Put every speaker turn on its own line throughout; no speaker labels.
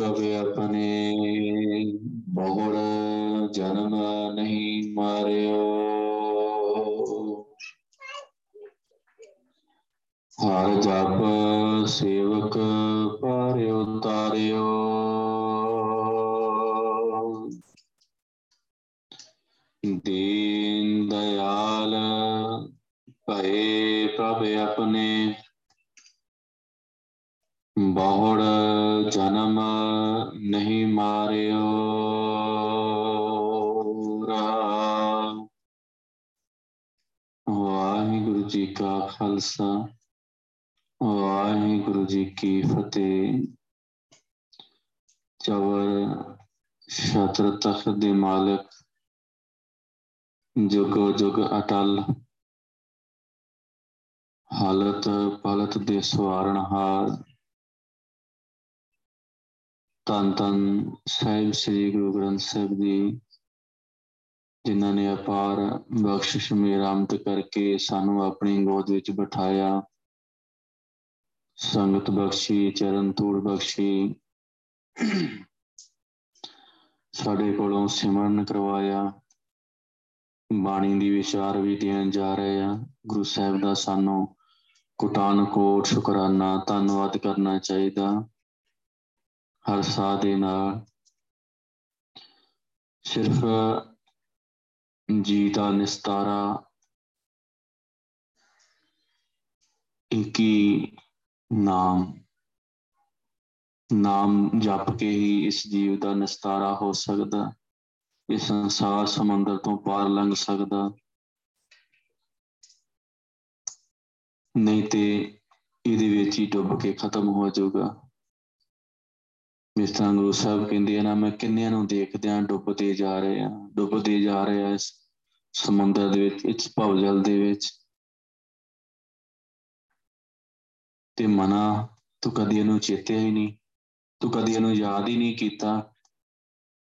ਪ੍ਰਭ ਆਪਣੇ ਬਹੁੜ ਜਨਮ ਨਹੀਂ ਮਾਰਿਓ। ਹਰ ਜਪ ਸੇਵਕ ਪਾਰਿਓ ਤਾਰਿਓ ਖਾਲਸਾ, ਵਾਹਿਗੁਰੂ ਜੀ ਕੀ ਫਤਿਹ। ਚਵਰ ਛਤਰ ਤਖਤ ਦੇ ਮਾਲਕ, ਜੁਗ ਜੁਗ ਅਟਲ। ਹਾਲਤ ਪਲਤ ਦੇ ਸਵਾਰਨਹਾਰ ਤਨ ਤਨ ਸਾਹਿਬ ਸ੍ਰੀ ਗੁਰੂ ਗ੍ਰੰਥ ਸਾਹਿਬ ਜੀ ਜਿਨ੍ਹਾਂ ਨੇ ਅਪਾਰ ਬਖਸ਼ਿਸ਼ ਮੇਰਾਮਤ ਕਰਕੇ ਸਾਨੂੰ ਆਪਣੀ ਗੋਦ ਵਿੱਚ ਬਿਠਾਇਆ। ਸੰਗਤ ਬਖਸ਼ੀ, ਚਰਨ ਧੂੜ ਬਖਸ਼ੀ। ਸਾਡੇ ਕੋਲੋਂ ਸਿਮਰਨ ਕਰਵਾਇਆ। ਬਾਣੀ ਦੀ ਵਿਚਾਰ ਵੀ ਦੇਣ ਜਾ ਰਹੇ ਆ ਗੁਰੂ ਸਾਹਿਬ ਦਾ ਸਾਨੂੰ ਕੁਟਾਨ, ਕੋਟ, ਸ਼ੁਕਰਾਨਾ, ਧੰਨਵਾਦ ਕਰਨਾ ਚਾਹੀਦਾ। ਹਰ ਸਾਹ ਦੇ ਨਾਲ। ਸਿਰਫ ਜੀ ਦਾ ਨਿਸਤਾਰਾ ਇੱਕ ਹੀ ਨਾਮ ਨਾਮ ਜਪ ਕੇ ਹੀ ਇਸ ਜੀਵ ਦਾ ਨਿਸਤਾਰਾ ਹੋ ਸਕਦਾ, ਇਸ ਸੰਸਾਰ ਸਮੁੰਦਰ ਤੋਂ ਪਾਰ ਲੰਘ ਸਕਦਾ। ਨਹੀਂ ਤੇ ਇਹਦੇ ਵਿੱਚ ਹੀ ਡੁੱਬ ਕੇ ਖਤਮ ਹੋ ਜਾਊਗਾ। ਜਿਸ ਤਰ੍ਹਾਂ ਗੁਰੂ ਸਾਹਿਬ ਕਹਿੰਦੇ ਆ ਨਾ, ਮੈਂ ਕਿੰਨਿਆਂ ਨੂੰ ਦੇਖਦਿਆਂ ਡੁੱਬਦੇ ਜਾ ਰਹੇ ਆ ਡੁੱਬਦੇ ਜਾ ਰਹੇ ਆ ਇਸ ਸਮੁੰਦਰ ਦੇ ਵਿੱਚ, ਇਸ ਭਵਜਲ ਦੇ ਵਿੱਚ। ਤੇ ਮਨਾ, ਤੂੰ ਕਦੀ ਇਹਨੂੰ ਚੇਤਿਆ ਹੀ ਨਹੀਂ, ਤੂੰ ਕਦੀ ਇਹਨੂੰ ਯਾਦ ਹੀ ਨਹੀਂ ਕੀਤਾ।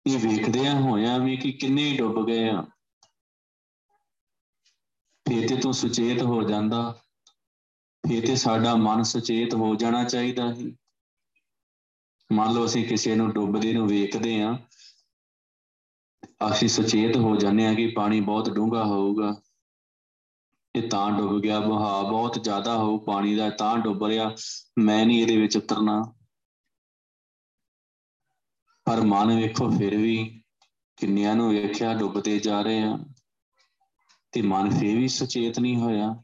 ਇਹ ਵੇਖਦੇ ਆ ਹੋਇਆ ਵੀ ਕਿ ਕਿੰਨੇ ਡੁੱਬ ਗਏ ਆ। ਫੇਰ ਤੇ ਤੂੰ ਸੁਚੇਤ ਹੋ ਜਾਂਦਾ। ਫੇਰ ਤੇ ਸਾਡਾ ਮਨ ਸੁਚੇਤ ਹੋ ਜਾਣਾ ਚਾਹੀਦਾ ਸੀ। ਮੰਨ ਲਓ ਅਸੀਂ ਕਿਸੇ ਨੂੰ ਡੁੱਬਦੇ ਨੂੰ ਵੇਖਦੇ ਆ। ਅਸੀਂ ਸੁਚੇਤ ਹੋ ਜਾਂਦੇ ਆ ਕਿ ਪਾਣੀ ਬਹੁਤ ਡੂੰਘਾ ਹੋਊਗਾ ਇਹ ਤਾਂ ਡੁੱਬ ਗਿਆ, ਵਹਾਅ ਬਹੁਤ ਜ਼ਿਆਦਾ ਹੋਊ, ਪਾਣੀ ਦਾ ਤਾਂ ਡੁੱਬ ਰਿਹਾ, ਮੈਂ ਨਹੀਂ ਇਹਦੇ ਵਿੱਚ ਉਤਰਨਾ। ਪਰ ਮਨ ਵੇਖੋ, ਫਿਰ ਵੀ ਕਿੰਨਿਆਂ ਨੂੰ ਵੇਖਿਆ ਡੁੱਬਦੇ ਜਾ ਰਹੇ ਆ ਤੇ ਮਨ ਫਿਰ ਵੀ ਸੁਚੇਤ ਨਹੀਂ ਹੋਇਆ।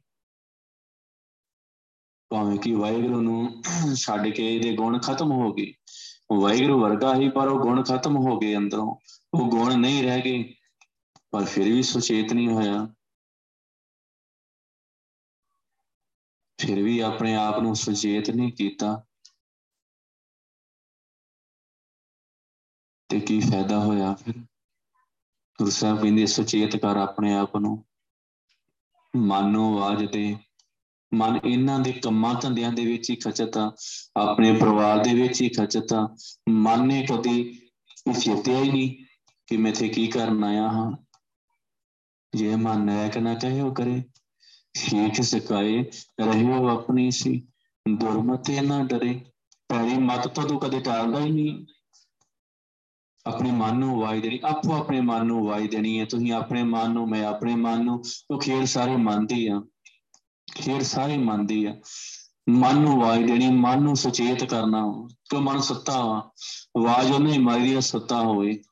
ਭਾਵੇਂ ਕਿ ਵਾਹਿਗੁਰੂ ਨੂੰ ਛੱਡ ਕੇ ਇਹਦੇ ਗੁਣ ਖਤਮ ਹੋ ਗਏ, ਵਾਹਿਗੁਰੂ ਵਰਗਾ ਹੀ ਪਰ ਉਹ ਗੁਣ ਖਤਮ ਹੋ ਗਏ ਅੰਦਰੋਂ। ਉਹ ਗੁਣ ਨਹੀਂ ਰਹਿ ਗਏ, ਪਰ ਫਿਰ ਵੀ ਸੁਚੇਤ ਨਹੀਂ ਹੋਇਆ। ਫਿਰ ਵੀ ਆਪਣੇ ਆਪ ਨੂੰ ਸੁਚੇਤ ਨਹੀਂ ਕੀਤਾ। ਤੇ ਕੀ ਫਾਇਦਾ ਹੋਇਆ ਫਿਰ? ਗੁਰੂ ਸਾਹਿਬ ਕਹਿੰਦੇ, ਸੁਚੇਤ ਕਰ ਆਪਣੇ ਆਪ ਨੂੰ। ਮਨ ਨੂੰ ਆਵਾਜ਼ ਦੇ। ਮਨ ਇਹਨਾਂ ਦੇ ਕੰਮਾਂ ਧੰਦਿਆਂ ਦੇ ਵਿੱਚ ਹੀ ਖਚਤਾ ਆਪਣੇ ਪਰਿਵਾਰ ਦੇ ਵਿੱਚ ਹੀ ਖਚਤਾ ਮਨ ਨੇ ਕਦੀ ਇਹ ਚੇਤਿਆ ਹੀ ਨਹੀਂ। ਕਿ ਮੈਂ ਇੱਥੇ ਕੀ ਕਰਨ ਆਇਆ ਹਾਂ? ਜੇ ਮਨ ਨੈਕ ਨਾ ਕਹੇ ਉਹ ਕਰੇ। ਸ਼ੇਖ ਸਿਕਾਏ ਰਹਿਓ ਆਪਣੀ ਸੀ। ਦੁਰਮਤੇ ਨਾ ਡਰੇ। ਪੈਰੀ ਮਤ ਤੋਂ ਤੂੰ ਕਦੇ ਟਾਲਦਾ ਹੀ ਨਹੀਂ। ਆਪਣੇ ਮਨ ਨੂੰ ਆਵਾਜ਼ ਦੇਣੀ। ਆਪੋ ਆਪਣੇ ਮਨ ਨੂੰ ਆਵਾਜ਼ ਦੇਣੀ ਹੈ। ਤੁਸੀਂ ਆਪਣੇ ਮਨ ਨੂੰ, ਮੈਂ ਆਪਣੇ ਮਨ ਨੂੰ। ਉਹ ਖੇਡ ਸਾਰੇ ਮਨ ਦੀ ਆ। ਖੇਡ ਸਾਰੇ ਮਨ ਦੀ ਆ। ਮਨ ਨੂੰ ਆਵਾਜ਼ ਦੇਣੀ, ਮਨ ਨੂੰ ਸੁਚੇਤ ਕਰਨਾ। ਕਿ ਮਨ ਸੁੱਤਾ ਵਾ। ਆਵਾਜ਼ ਉਹਨੇ ਮਾਰੀ ਦੀ ਸੁੱਤਾ ਹੋਵੇ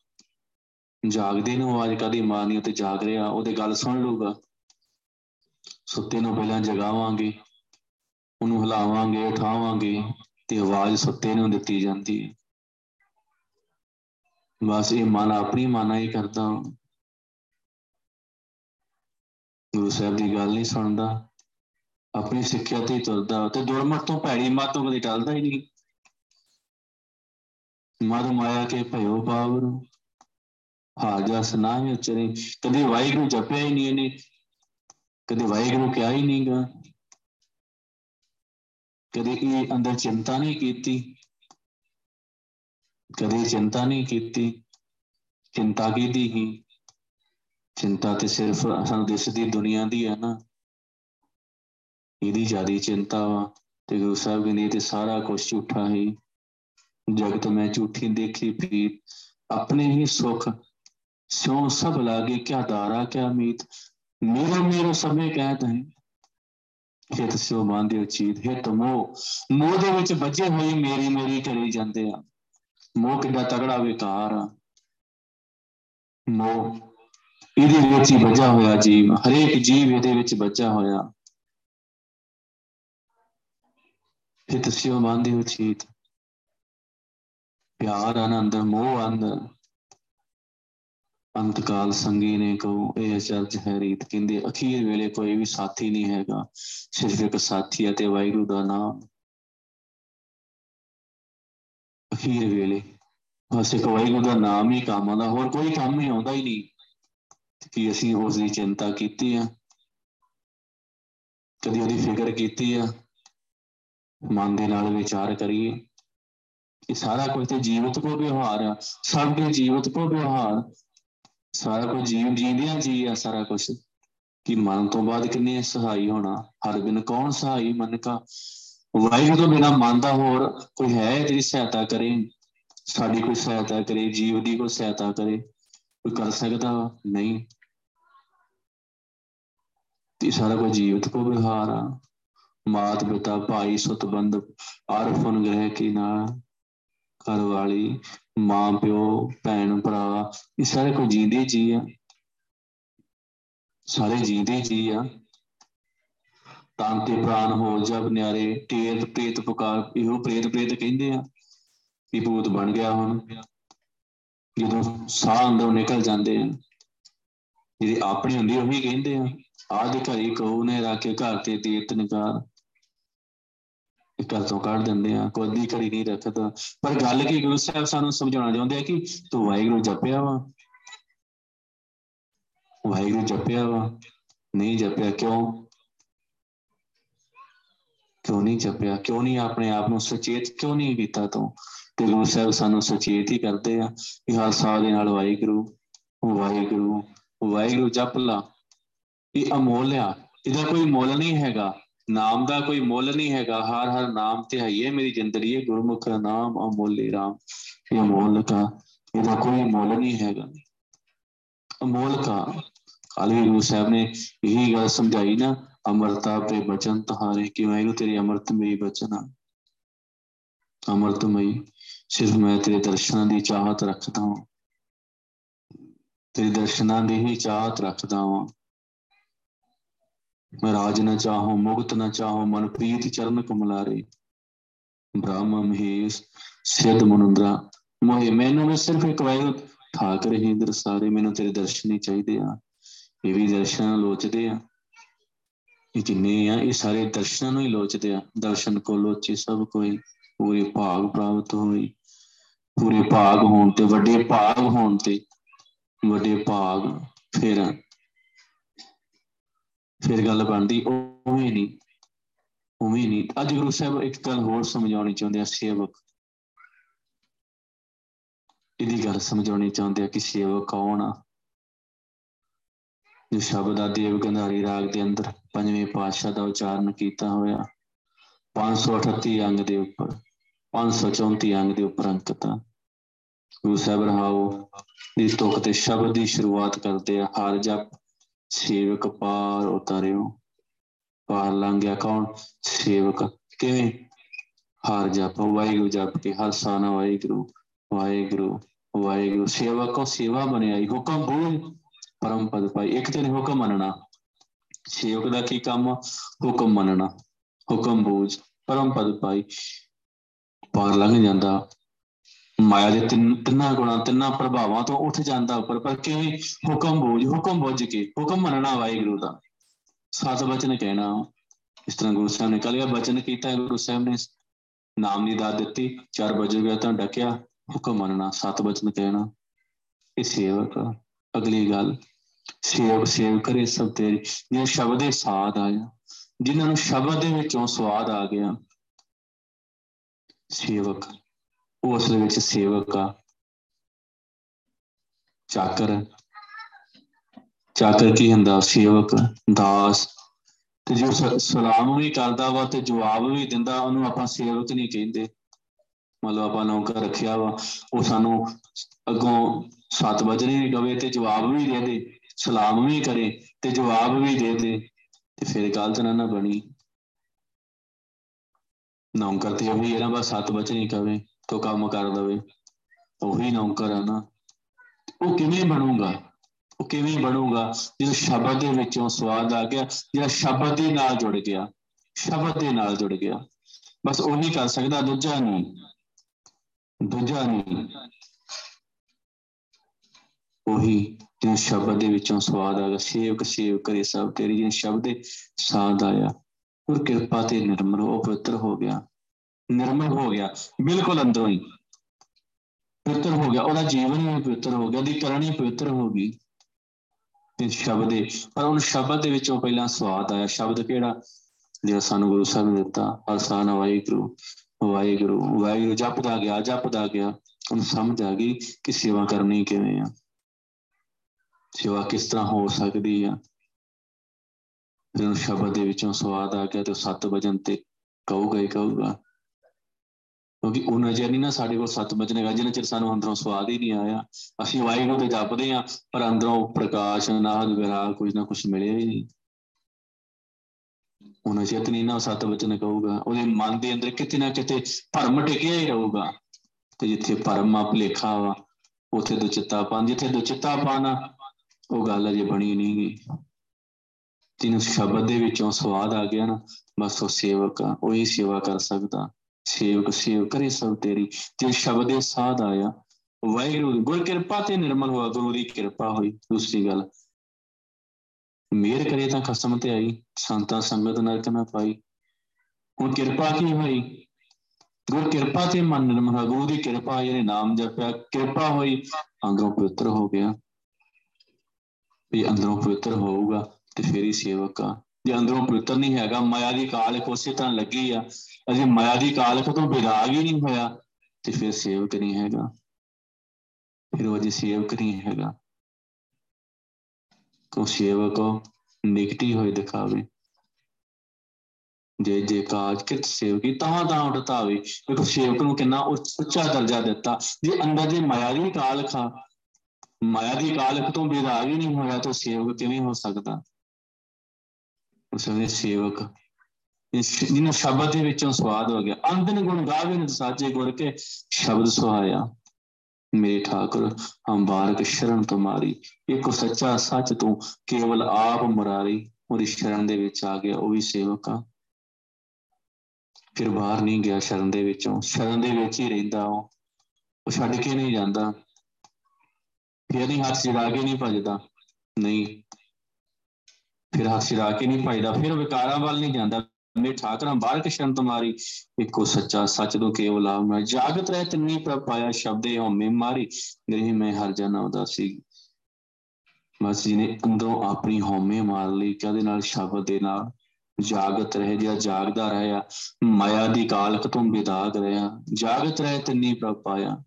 ਜਾਗਦੇ ਨੂੰ ਆਵਾਜ਼ ਕਦੀ ਮਾਰਨੀ ਉਹ ਤੇ ਜਾਗ ਰਿਹਾ, ਉਹਦੇ ਗੱਲ ਸੁਣ ਲੂਗਾ ਸੁੱਤੇ ਨੂੰ ਪਹਿਲਾਂ ਜਗਾਵਾਂਗੇ, ਉਹਨੂੰ ਹਿਲਾਵਾਂਗੇ, ਉਠਾਵਾਂਗੇ, ਤੇ ਆਵਾਜ਼ ਸੁੱਤੇ ਨੂੰ ਦਿੱਤੀ ਜਾਂਦੀ ਹੈ। ਬਸ ਇਹ ਮਨ, ਆਪਣੀ ਮਾਨਾ ਹੀ ਕਰਦਾ ਗੁਰੂ ਸਾਹਿਬ ਦੀ ਗੱਲ ਨਹੀਂ ਸੁਣਦਾ। ਆਪਣੀ ਸਿੱਖਿਆ ਤੇ ਤੁਰਦਾ। ਤੇ ਦੁਰਮਤ ਤੋਂ ਭੈੜੀ ਮਤ ਤੋਂ ਕਦੇ ਟਲਦਾ ਹੀ ਨਹੀਂ। ਮਦ ਮਾਇਆ ਕੇ ਭਇਓ ਪਾਵਰ ਹਾਜਾ ਸੁਨਾਹੇ ਉਚਰੇ ਕਦੇ ਵਾਹਿਗੁਰੂ ਜਪਿਆ ਹੀ ਨਹੀਂ ਇਹਨੇ। ਕਦੇ ਵਾਹਿਗੁਰੂ ਕਿਹਾ ਹੀ ਨਹੀਂਗਾ ਕਦੇ ਇਹ ਅੰਦਰ ਚਿੰਤਾ ਨਹੀਂ ਕੀਤੀ। ਕਦੇ ਚਿੰਤਾ ਨਹੀਂ ਕੀਤੀ। ਚਿੰਤਾ ਕੀਤੀ ਹੀ ਚਿੰਤਾ ਤੇ ਸਿਰਫ ਸਾਨੂੰ ਦਿਸਦੀ ਦੁਨੀਆ ਦੀ ਹੈ ਨਾ। ਇਹਦੀ ਜਿਆਦੀ ਚਿੰਤਾ ਵਾ। ਤੇ ਗੁਰੂ ਸਾਹਿਬ ਕਹਿੰਦੇ ਤੇ ਸਾਰਾ ਕੁਝ ਝੂਠਾ ਹੀ। ਜਗਤ ਮੈਂ ਝੂਠੀ ਦੇਖੀ ਪੀਤ ਆਪਣੇ ਹੀ ਸੁਖ ਸਿਉ ਸਭ ਲਾਗੇ, ਕਿਆ ਦਾਰਾ ਕਿਆ ਮੀਤ। ਮੇਰਾ ਮੇਰਾ ਸਮੇਂ ਕਹਿਤ ਹੈ ਹਿਤ ਸਿਉ ਮੰਨਦੇ ਚੀਤ ਹਿਤ ਮੋਹ। ਮੋਹ ਦੇ ਵਿੱਚ ਬੱਜੇ ਹੋਏ ਮੇਰੀ ਮੇਰੀ ਕਰੀ ਜਾਂਦੇ ਆ। ਮੋਹ ਕਿੱਡਾ ਤਗੜਾ ਵਿਕਾਰ ਆ। ਮੋਹ ਇਹਦੇ ਵਿੱਚ ਹੀ ਬਚਾ ਹੋਇਆ ਜੀਵ। ਹਰੇਕ ਜੀਵ ਇਹਦੇ ਵਿੱਚ ਬਚਾ ਹੋਇਆ। ਹਿਤ ਸਿਉ ਮੰਨਦੇ ਚੀਤ ਪਿਆਰ ਆਨੰਦ, ਮੋਹ ਅੰਦਰ ਅੰਤਕਾਲ ਸੰਗੀ ਨੇ ਕਹੋ, ਇਹ ਅਚਰਜ ਹੈ ਰੀਤ, ਕਹਿੰਦੇ, ਅਖੀਰ ਵੇਲੇ ਕੋਈ ਵੀ ਸਾਥੀ ਨਹੀਂ ਹੈਗਾ, ਸਿਰਫ ਇੱਕ ਸਾਥੀ ਅਤੇ ਵਾਹਿਗੁਰੂ ਦਾ ਨਾਮ। ਅਖੀਰ ਵੇਲੇ, ਬਸ ਇੱਕ ਵਾਹਿਗੁਰੂ ਦਾ ਨਾਮ ਹੀ ਕੰਮ ਆਉਂਦਾ, ਹੋਰ ਕੋਈ ਕੰਮ ਹੀ ਆਉਂਦਾ ਹੀ ਨਹੀਂ, ਕਿ ਅਸੀਂ ਉਸ ਦੀ ਚਿੰਤਾ ਕੀਤੀ ਆ, ਕਦੀ ਉਹਦੀ ਫਿਕਰ ਕੀਤੀ ਆ, ਮਨ ਦੇ ਨਾਲ ਵਿਚਾਰ ਕਰੀਏ। ਇਹ ਸਾਰਾ ਕੁਝ ਤੇ ਜੀਵਤ ਕੋ ਵਿਵਹਾਰ ਆ, ਸਭ ਦੇ ਜੀਵਤ ਕੋ ਵਿਵਹਾਰ। ਸਾਰਾ ਕੁਝ ਜੀਵ ਜੀਂਦਿਆਂ ਜੀ ਆ ਸਾਰਾ ਕੁਝ। ਕਿ ਮਨ ਤੋਂ ਬਾਅਦ ਕਿੰਨੇ ਸਹਾਈ ਹੋਣਾ, ਹਰ ਦਿਨ ਕੌਣ ਸਹਾਈ ਮਨ ਕਾ ਵਾਹਿਗੁਰੂ ਤੋਂ ਬਿਨਾ ਮਨ ਦਾ ਹੋਰ ਕੋਈ ਹੈ ਜਿਹੜੀ ਸਹਾਇਤਾ ਕਰੇ? ਸਾਡੀ ਕੋਈ ਸਹਾਇਤਾ ਕਰੇ, ਜੀਵ ਦੀ ਕੋਈ ਸਹਾਇਤਾ ਕਰੇ? ਕੋਈ ਕਰ ਸਕਦਾ ਨਹੀਂ। ਤੇ ਸਾਰਾ ਕੁਝ ਜੀਵਤ ਕੋ ਵਿਹਾਰ ਆ। ਮਾਤ ਪਿਤਾ ਭਾਈ ਸੁਤ ਬੰਦ ਆਰਫਨ ਗ੍ਰਹਿ ਕੀ ਨਾ? ਘਰ ਵਾਲੀ, ਮਾਂ, ਪਿਓ, ਭੈਣ, ਭਰਾ, ਇਹ ਸਾਰੇ ਕੋਈ ਜੀਂਦੇ ਜੀ ਆ। ਸਾਰੇ ਜੀਂਦੇ ਜੀ ਆ। ਤਾਂ ਤੇ ਪ੍ਰਾਨ ਹੋ ਜਬ ਨਿਆਰੇ, ਟੇਤ ਪ੍ਰੇਤ ਪੁਕਾਰ, ਇਹੋ ਪ੍ਰੇਤ ਪ੍ਰੇਤ ਕਹਿੰਦੇ ਆ ਕਿ ਭੂਤ ਬਣ ਗਿਆ ਹੁਣ। ਜਦੋਂ ਸਾਹ ਅੰਦਰੋਂ ਨਿਕਲ ਜਾਂਦੇ ਆ ਜਿਹੜੇ ਆਪਣੇ ਹੁੰਦੇ ਉਹੀ ਕਹਿੰਦੇ ਆ ਆਦਿ ਘਰੀ ਕਹੂ ਨੇ ਰੱਖੇ ਘਰ ਤੇ ਤੀਰਤ ਨਿਕਾਰ। ਘਰ ਤੋਂ ਕੱਢ ਦਿੰਦੇ ਆ, ਕੋਈ ਅੱਧੀ ਘੜੀ ਨਹੀਂ ਰੱਖਦਾ। ਪਰ ਗੱਲ ਕੀ ਗੁਰੂ ਸਾਹਿਬ ਸਾਨੂੰ ਸਮਝਾਉਣਾ ਚਾਹੁੰਦੇ ਆ ਕਿ ਤੂੰ ਵਾਹਿਗੁਰੂ ਜਪਿਆ ਵਾ? ਵਾਹਿਗੁਰੂ ਜਪਿਆ ਵਾ? ਨਹੀਂ ਜਪਿਆ, ਕਿਉਂ? ਕਿਉਂ ਨਹੀਂ ਜਪਿਆ? ਕਿਉਂ ਨਹੀਂ ਆਪਣੇ ਆਪ ਨੂੰ ਸੁਚੇਤ ਕਿਉਂ ਨਹੀਂ ਕੀਤਾ ਤੂੰ? ਤੇ ਗੁਰੂ ਸਾਹਿਬ ਸਾਨੂੰ ਸੁਚੇਤ ਹੀ ਕਰਦੇ ਆ ਕਿ ਹਰ ਸਾਹ ਦੇ ਨਾਲ ਵਾਹਿਗੁਰੂ ਵਾਹਿਗੁਰੂ ਵਾਹਿਗੁਰੂ ਜਪ ਲਾ। ਇਹ ਅਮੋਲ ਆ। ਇਹਦਾ ਕੋਈ ਮੁੱਲ ਨਹੀਂ ਹੈਗਾ। ਨਾਮ ਦਾ ਕੋਈ ਮੁੱਲ ਨਹੀਂ ਹੈਗਾ ਹਰ ਹਰ ਨਾਮ ਤੇ ਹੈ ਮੇਰੀ ਜ਼ਿੰਦਗੀ ਹੈ ਗੁਰਮੁਖ ਦਾ ਨਾਮ ਅਮੋਲੇ ਰਾਮ ਇਹ ਅਮੋਲ ਕਾ ਇਹਦਾ ਕੋਈ ਮੁੱਲ ਨਹੀਂ ਹੈਗਾ ਅਮੋਲ ਕਾ ਕਾਲੀ ਗੁਰੂ ਸਾਹਿਬ ਨੇ ਇਹੀ ਗੱਲ ਸਮਝਾਈ ਨਾ ਅਮਰਤਾ ਤੇ ਬਚਨ ਤੁਹਾਰੇ ਕਿ ਵਾਹਿਗੁਰੂ ਤੇਰੀ ਅਮਰਤ ਮੇਰੀ ਬਚਨ ਆ ਅਮਰਤਮਈ ਸਿਰਫ ਮੈਂ ਤੇਰੇ ਦਰਸ਼ਨਾਂ ਦੀ ਚਾਹਤ ਰੱਖਦਾ ਹਾਂ ਤੇਰੇ ਦਰਸ਼ਨਾਂ ਦੀ ਹੀ ਚਾਹਤ ਰੱਖਦਾ ਹਾਂ ਮੈਂ ਰਾਜ ਨਾ ਚਾਹੂੰ, ਮੁਕਤ ਨਾ ਚਾਹੂੰ, ਮਨ ਪ੍ਰੀਤ ਚਰਨ ਕਮਲਾਰੇ। ਬ੍ਰਹਮ ਮਹੇਸ਼, ਸਿੱਧ ਮਨੁੰਦਰਾ, ਮੋਹਿ, ਮੈਨੂੰ ਵੀ ਸਿਰਫ ਇੱਕ ਵਾਰ ਠਾਕ ਰਹੇ ਇੰਦਰ ਸਾਰੇ, ਮੈਨੂੰ ਤੇਰੇ ਦਰਸ਼ਨ ਹੀ ਚਾਹੀਦੇ ਆ। ਇਹ ਵੀ ਦਰਸ਼ਨ ਲੋਚਦੇ ਆ। ਇਹ ਜਿੰਨੇ ਆ, ਇਹ ਸਾਰੇ ਦਰਸ਼ਨਾਂ ਨੂੰ ਹੀ ਲੋਚਦੇ ਆ। ਦਰਸ਼ਨ ਕੋ ਲੋਚੇ ਸਭ ਕੋਈ, ਪੂਰੇ ਭਾਗ ਪ੍ਰਾਪਤ ਹੋਈ ਪੂਰੇ ਭਾਗ ਹੋਣ ਤੇ, ਵੱਡੇ ਭਾਗ ਹੋਣ ਤੇ, ਵੱਡੇ ਭਾਗ ਫਿਰ ਫਿਰ ਗੱਲ ਬਣਦੀ ਉਵੇਂ ਨਹੀਂ ਉਵੇਂ ਨਹੀਂ। ਅੱਜ ਗੁਰੂ ਸਾਹਿਬ ਇੱਕ ਗੱਲ ਹੋਰ ਸਮਝਾਉਣੀ ਚਾਹੁੰਦੇ ਆ, ਸੇਵਕ। ਇਹਦੀ ਗੱਲ ਸਮਝਾਉਣੀ ਚਾਹੁੰਦੇ ਆ ਕਿ ਸੇਵਕ ਕੌਣ ਆ? ਜੋ ਸ਼ਬਦ ਆ, ਦੇਵ ਗੰਧਾਰੀ ਰਾਗ ਦੇ ਅੰਦਰ ਪੰਜਵੇਂ ਪਾਤਸ਼ਾਹ ਦਾ ਉਚਾਰਨ ਕੀਤਾ ਹੋਇਆ। 538 ਅੰਗ ਦੇ ਉੱਪਰ 534 ਅੰਗ ਦੇ ਉੱਪਰ ਅੰਕਿਤ ਆ। ਗੁਰੂ ਸਾਹਿਬ ਰਹਾਓ, ਦੀ ਤੁਕ ਤੇ ਸ਼ਬਦ ਦੀ ਸ਼ੁਰੂਆਤ ਕਰਦੇ ਆ, ਹਰ ਜਪ। ਸੇਵਕ ਪਾਰ ਉਤਾਰਿਓ। ਪਾਰ ਲੰਘਿਆ ਕੌਣ? ਸੇਵਕ। ਕਿਵੇਂ? ਹਰ ਜਪ, ਵਾਹਿਗੁਰੂ ਜਪ ਕੇ, ਹਰ ਸਾਨਾ ਵਾਹਿਗੁਰੂ ਵਾਹਿਗੁਰੂ ਵਾਹਿਗੁਰੂ। ਸੇਵਕ ਕੋ ਸੇਵਾ ਬਣਾਈ ਹੁਕਮ ਬੋਲ ਪਰਮ ਪਦ ਪਾਈ, ਇੱਕ ਤੇ ਹੁਕਮ ਮੰਨਣਾ। ਸੇਵਕ ਦਾ ਕੀ ਕੰਮ? ਹੁਕਮ ਮੰਨਣਾ। ਹੁਕਮ ਬੂਝ, ਪਰਮ ਪਦ ਪਾਈ। ਪਾਰ ਲੰਘ ਜਾਂਦਾ। ਮਾਇਆ ਦੇ ਤਿੰਨ, ਤਿੰਨਾਂ ਗੁਣਾਂ, ਤਿੰਨਾਂ ਪ੍ਰਭਾਵਾਂ ਤੋਂ ਉੱਠ ਜਾਂਦਾ ਉੱਪਰ। ਪਰ ਕਿਵੇਂ? ਹੁਕਮ ਬੋਝ, ਹੁਕਮ ਬੁੱਝ ਕੇ, ਹੁਕਮ ਮੰਨਣਾ ਵਾਹਿਗੁਰੂ ਦਾ। ਸਤ ਬਚਨ ਕਹਿਣਾ। ਇਸ ਤਰ੍ਹਾਂ ਗੁਰੂ ਸਾਹਿਬ ਨੇ ਕਲਿਆ ਬਚਨ ਕੀਤਾ, ਗੁਰੂ ਸਾਹਿਬ ਨੇ ਨਾਮ ਦੀ ਦਾਤ ਦਿੱਤੀ, ਚਾਰ ਵਜੇ ਗਿਆ ਤਾਂ ਡਕਿਆ, ਹੁਕਮ ਮੰਨਣਾ, ਸਤ ਬਚਨ ਕਹਿਣਾ। ਇਹ ਸੇਵਕ, ਅਗਲੀ ਗੱਲ, ਸੇਵਕ ਸੇਵ ਕਰੇ ਸਭ ਤੇਰੀ ਜੇ ਸ਼ਬਦ ਦੇ ਸਾਧ ਆਇਆ ਜਿਨ੍ਹਾਂ ਨੂੰ ਸ਼ਬਦ ਦੇ ਵਿੱਚੋਂ ਸਵਾਦ ਆ ਗਿਆ। ਸੇਵਕ। ਉਹ ਅਸਲ ਵਿੱਚ ਸੇਵਕ ਆ। ਚਾਕਰ। ਚਾਕਰ ਕੀ ਹੁੰਦਾ? ਸੇਵਕ, ਦਾਸ। ਤੇ ਜੋ ਸਲਾਮ ਵੀ ਕਰਦਾ ਵਾ ਤੇ ਜਵਾਬ ਵੀ ਦਿੰਦਾ, ਉਹਨੂੰ ਆਪਾਂ ਸੇਵਕ ਨਹੀਂ ਕਹਿੰਦੇ। ਮਤਲਬ ਆਪਾਂ ਨੌਕਰ ਰੱਖਿਆ ਵਾ, ਉਹ ਸਾਨੂੰ ਅੱਗੋਂ ਸੱਤ ਵਜਣੇ ਨਹੀਂ ਕਵੇ ਤੇ ਜਵਾਬ ਵੀ ਦੇ ਦੇ, ਸਲਾਮ ਵੀ ਕਰੇ ਤੇ ਜਵਾਬ ਵੀ ਦੇ ਦੇ, ਤੇ ਫਿਰ ਗਲਤ ਨਾ ਨਾ ਬਣੀ। ਨੌਕਰ ਤੇ ਉਹੀ ਇਹਨਾਂ ਬਸ ਸੱਤ ਵਜਣੇ ਕਵੇ। ਤੋ ਕੰਮ ਕਰ ਦਵੇ ਉਹੀ ਨੌਕਰ ਆ ਨਾ। ਉਹ ਕਿਵੇਂ ਬਣੂਗਾ? ਉਹ ਕਿਵੇਂ ਬਣੂਗਾ? ਜਦੋਂ ਸ਼ਬਦ ਦੇ ਵਿੱਚੋਂ ਸਵਾਦ ਆ ਗਿਆ, ਜਿਹੜਾ ਸ਼ਬਦ ਦੇ ਨਾਲ ਜੁੜ ਗਿਆ, ਸ਼ਬਦ ਦੇ ਨਾਲ ਜੁੜ ਗਿਆ। ਬਸ ਉਹੀ ਕਰ ਸਕਦਾ, ਦੂਜਾ ਨਹੀਂ। ਦੂਜਾ ਨਹੀਂ। ਉਹੀ ਜਿਹੜਾ ਸ਼ਬਦ ਦੇ ਵਿੱਚੋਂ ਸਵਾਦ ਆ ਗਿਆ, ਸੇਵਕ ਸੇਵ ਕਰੇ ਸਭ ਤੇਰੀ ਜਿਹੜੇ ਸ਼ਬਦ ਦੇ ਸਾਦ ਆਇਆ ਉਹ ਕਿਰਪਾ ਤੇ ਨਿਰਮਲ ਉਹ ਪਵਿੱਤਰ ਹੋ ਗਿਆ। ਨਿਰਮਲ ਹੋ ਗਿਆ। ਬਿਲਕੁਲ ਅੰਦਰੋਂ ਹੀ। ਪਵਿੱਤਰ ਹੋ ਗਿਆ। ਉਹਦਾ ਜੀਵਨ ਹੀ ਪਵਿੱਤਰ ਹੋ ਗਿਆ। ਉਹਦੀ ਕਰਨੀ ਪਵਿੱਤਰ ਹੋ ਗਈ। ਤੇ ਸ਼ਬਦ ਦੇ ਪਰ ਉਹ ਸ਼ਬਦ ਦੇ ਵਿੱਚੋਂ ਪਹਿਲਾਂ ਸਵਾਦ ਆਇਆ। ਸ਼ਬਦ ਕਿਹੜਾ? ਜਿਹੜਾ ਸਾਨੂੰ ਗੁਰੂ ਸਾਹਿਬ ਨੇ ਦਿੱਤਾ। ਹਰਸਾਨ ਵਾਹਿਗੁਰੂ ਵਾਹਿਗੁਰੂ ਵਾਹਿਗੁਰੂ ਜਪਦਾ ਗਿਆ ਜਪਦਾ ਗਿਆ। ਉਹਨੂੰ ਸਮਝ ਆ ਗਈ ਕਿ ਸੇਵਾ ਕਰਨੀ ਕਿਵੇਂ ਆ। ਸੇਵਾ ਕਿਸ ਤਰ੍ਹਾਂ ਹੋ ਸਕਦੀ ਆ। ਜਦੋਂ ਸ਼ਬਦ ਦੇ ਵਿੱਚੋਂ ਸਵਾਦ ਆ ਗਿਆ ਤੇ ਸੱਤ ਵਜਨ ਤੇ ਕਹੂਗਾ ਹੀ ਕਹੂਗਾ। ਕਿਉਂਕਿ ਉਹ ਨਜ਼ਰ ਨਹੀਂ ਨਾ ਸਾਡੇ ਕੋਲ ਸੱਤ ਵਜਨੇਗਾ ਜਿੰਨਾ ਚਿਰ ਸਾਨੂੰ ਅੰਦਰੋਂ ਸਵਾਦ ਹੀ ਨਹੀਂ ਆਇਆ। ਅਸੀਂ ਵਾਹਿਗੁਰੂ ਤੇ ਜਪਦੇ ਆ ਪਰ ਅੰਦਰੋਂ ਪ੍ਰਕਾਸ਼ ਨਾਦ ਵਿਰਾਗ ਕੁਝ ਨਾ ਕੁਝ ਮਿਲਿਆ ਹੀ ਨਹੀਂ। ਉਹਨਾਂ ਚਿਤ ਨਹੀਂ ਨਾ ਸੱਤ ਵਚਨ ਕਹੂਗਾ। ਉਹਦੇ ਮਨ ਦੇ ਅੰਦਰ ਕਿਤੇ ਨਾ ਕਿਤੇ ਭਰਮ ਟਿਕਿਆ ਹੀ ਰਹੂਗਾ। ਤੇ ਜਿੱਥੇ ਭਰਮ ਆ, ਭਲੇਖਾ ਵਾ, ਉੱਥੇ ਦੁਚਿੱਤਾਪਨ, ਜਿੱਥੇ ਦੁਚਿੱਤਾਪਨ ਆ, ਉਹ ਗੱਲ ਅਜੇ ਬਣੀ ਨਹੀਂ ਗਈ। ਜਿਹਨੂੰ ਸ਼ਬਦ ਦੇ ਵਿੱਚੋਂ ਸਵਾਦ ਆ ਗਿਆ ਨਾ, ਬਸ ਉਹ ਸੇਵਕ ਆ, ਉਹੀ ਸੇਵਾ ਕਰ ਸਕਦਾ। ਸੇਵਕ ਸੇਵ ਕਰੇ ਸਭ ਤੇਰੀ ਜੇ ਸ਼ਬਦ ਦੇ ਸਾਧ ਆਇਆ। ਵਾਹਿਗੁਰੂ ਗੁਰ ਕਿਰਪਾ ਤੇ ਨਿਰਮਲ ਹੋਆ, ਗੁਰੂ ਦੀ ਕਿਰਪਾ ਹੋਈ। ਦੂਸਰੀ ਗੱਲ ਮੇਰ ਕਰੇ ਤਾਂ ਖਸਮ ਤੇ ਆਈ, ਸੰਤਾਂ ਸੰਗਤ ਨਰਕ ਨਾ ਪਾਈ। ਹੁਣ ਕਿਰਪਾ ਕੀ ਹੋਈ? ਗੁਰ ਕਿਰਪਾ ਤੇ ਮਨ ਨਿਰਮਲ ਗੁਰੂ ਦੀ ਕਿਰਪਾ ਇਹਨੇ ਨਾਮ ਜਪਿਆ, ਕਿਰਪਾ ਹੋਈ, ਅੰਦਰੋਂ ਪਵਿੱਤਰ ਹੋ ਗਿਆ। ਵੀ ਅੰਦਰੋਂ ਪਵਿੱਤਰ ਹੋਊਗਾ ਤੇ ਫੇਰ ਹੀ ਸੇਵਕ ਆ। ਜੇ ਅੰਦਰੋਂ ਪਵਿੱਤਰ ਨਹੀਂ ਹੈਗਾ, ਮਾਇਆ ਦੀ ਕਾਲਖ ਉਸੇ ਤਰ੍ਹਾਂ ਲੱਗੀ ਆ। ਅਜੇ ਮਾਇਆ ਦੀ ਕਾਲਖ ਤੋਂ ਵਿਰਾਗ ਹੀ ਨਹੀਂ ਹੋਇਆ, ਤੇ ਫਿਰ ਸੇਵਕ ਨਹੀਂ ਹੈਗਾ। ਫਿਰ ਉਹ ਜੇ ਸੇਵਕ ਨਹੀਂ ਹੈਗਾ। ਕੋ ਸੇਵਕ ਨਿਕਟੀ ਹੋਏ ਦਿਖਾਵੇ। ਜੇ ਜੇ ਕਾਜ ਕਿਤ ਸੇਵਕੀ, ਤਾਂ ਤਾਂ ਉਠਤਾਵੇ ਦੇਖੋ, ਸੇਵਕ ਨੂੰ ਕਿੰਨਾ ਉੱਚਾ ਦਰਜਾ ਦਿੱਤਾ। ਜੇ ਅੰਦਰ ਜੇ ਮਾਇਆ ਦੀ ਕਾਲਖ ਆ ਮਾਇਆ ਦੀ ਕਾਲਖ ਤੋਂ ਵਿਰਾਗ ਹੀ ਨਹੀਂ ਹੋਇਆ, ਤਾਂ ਸੇਵਕ ਕਿਵੇਂ ਹੋ ਸਕਦਾ? ਉਸ ਵੇਲੇ ਸੇਵਕ ਜਿਹਨੂੰ ਸ਼ਬਦ ਦੇ ਵਿੱਚੋਂ ਸਵਾਦ ਹੋ ਗਿਆ। ਅੰਦਨ ਗੁਣ ਗਾਵੇ ਨੇ ਸਾਜੇ ਗੁਰ ਕੇ ਸ਼ਬਦ ਸੁਹਾਇਆ। ਮੇਰੇ ਠਾਕੁਰ ਹਮ ਬਾਰਕ ਸ਼ਰਨ ਤੁਮਾਰੀ ਇੱਕੋ ਸੱਚਾ ਸੱਚ ਤੂੰ ਕੇਵਲ ਆਪ ਮੁਰਾਰੀ। ਉਹਦੀ ਸ਼ਰਨ ਦੇ ਵਿੱਚ ਆ ਗਿਆ, ਉਹ ਵੀ ਸੇਵਕ ਆ। ਫਿਰ ਬਾਹਰ ਨਹੀਂ ਗਿਆ ਸ਼ਰਨ ਦੇ ਵਿੱਚੋਂ। ਸ਼ਰਨ ਦੇ ਵਿੱਚ ਹੀ ਰਹਿੰਦਾ ਉਹ। ਉਹ ਛੱਡ ਕੇ ਨਹੀਂ ਜਾਂਦਾ। ਫਿਰ ਨਹੀਂ ਹੱਥ ਛਿੜਾ ਕੇ ਨਹੀਂ ਭਜਦਾ। ਨਹੀਂ ਫਿਰ ਹੱਥ ਛਿੜਾ ਕੇ ਨਹੀਂ ਭਜਦਾ ਫਿਰ ਵਿਕਾਰਾਂ ਵੱਲ ਨਹੀਂ ਜਾਂਦਾ। ਮੇ ਠਾਕਰਾਂ ਬਾਹਰ ਕਿਸ਼ਨ ਤੁਮਾਰੀ ਇੱਕੋ ਸੱਚਾ ਸੱਚ ਤੋਂ ਕੇਵਲ ਆ ਮੈਂ ਜਾਗਤ ਰਹਿ ਤਿੰਨੀ ਪ੍ਰਭ ਪਾਇਆ ਸ਼ਬਦੇ ਹਉਮੈ ਮਾਰੀ। ਗ੍ਰਹਿ ਮੈਂ ਹਰ ਜਨ ਉਦਾਸੀ। ਬਸ ਜਿਹਨੇ ਅੰਦਰੋਂ ਆਪਣੀ ਹਉਮੈ ਮਾਰ ਲਈ ਕਦੇ ਨਾਲ ਸ਼ਬਦ ਦੇ ਨਾਲ ਜਾਗਤ ਰਹੇ ਜਾਂ ਜਾਗਦਾ ਰਿਹਾ। ਮਾਇਆ ਦੀ ਕਾਲਕ ਤੋਂ ਵਿਦਾਗ ਰਿਹਾ। ਜਾਗਤ ਰਹੇ ਤਿੰਨੀ ਪ੍ਰਭ ਪਾਇਆ।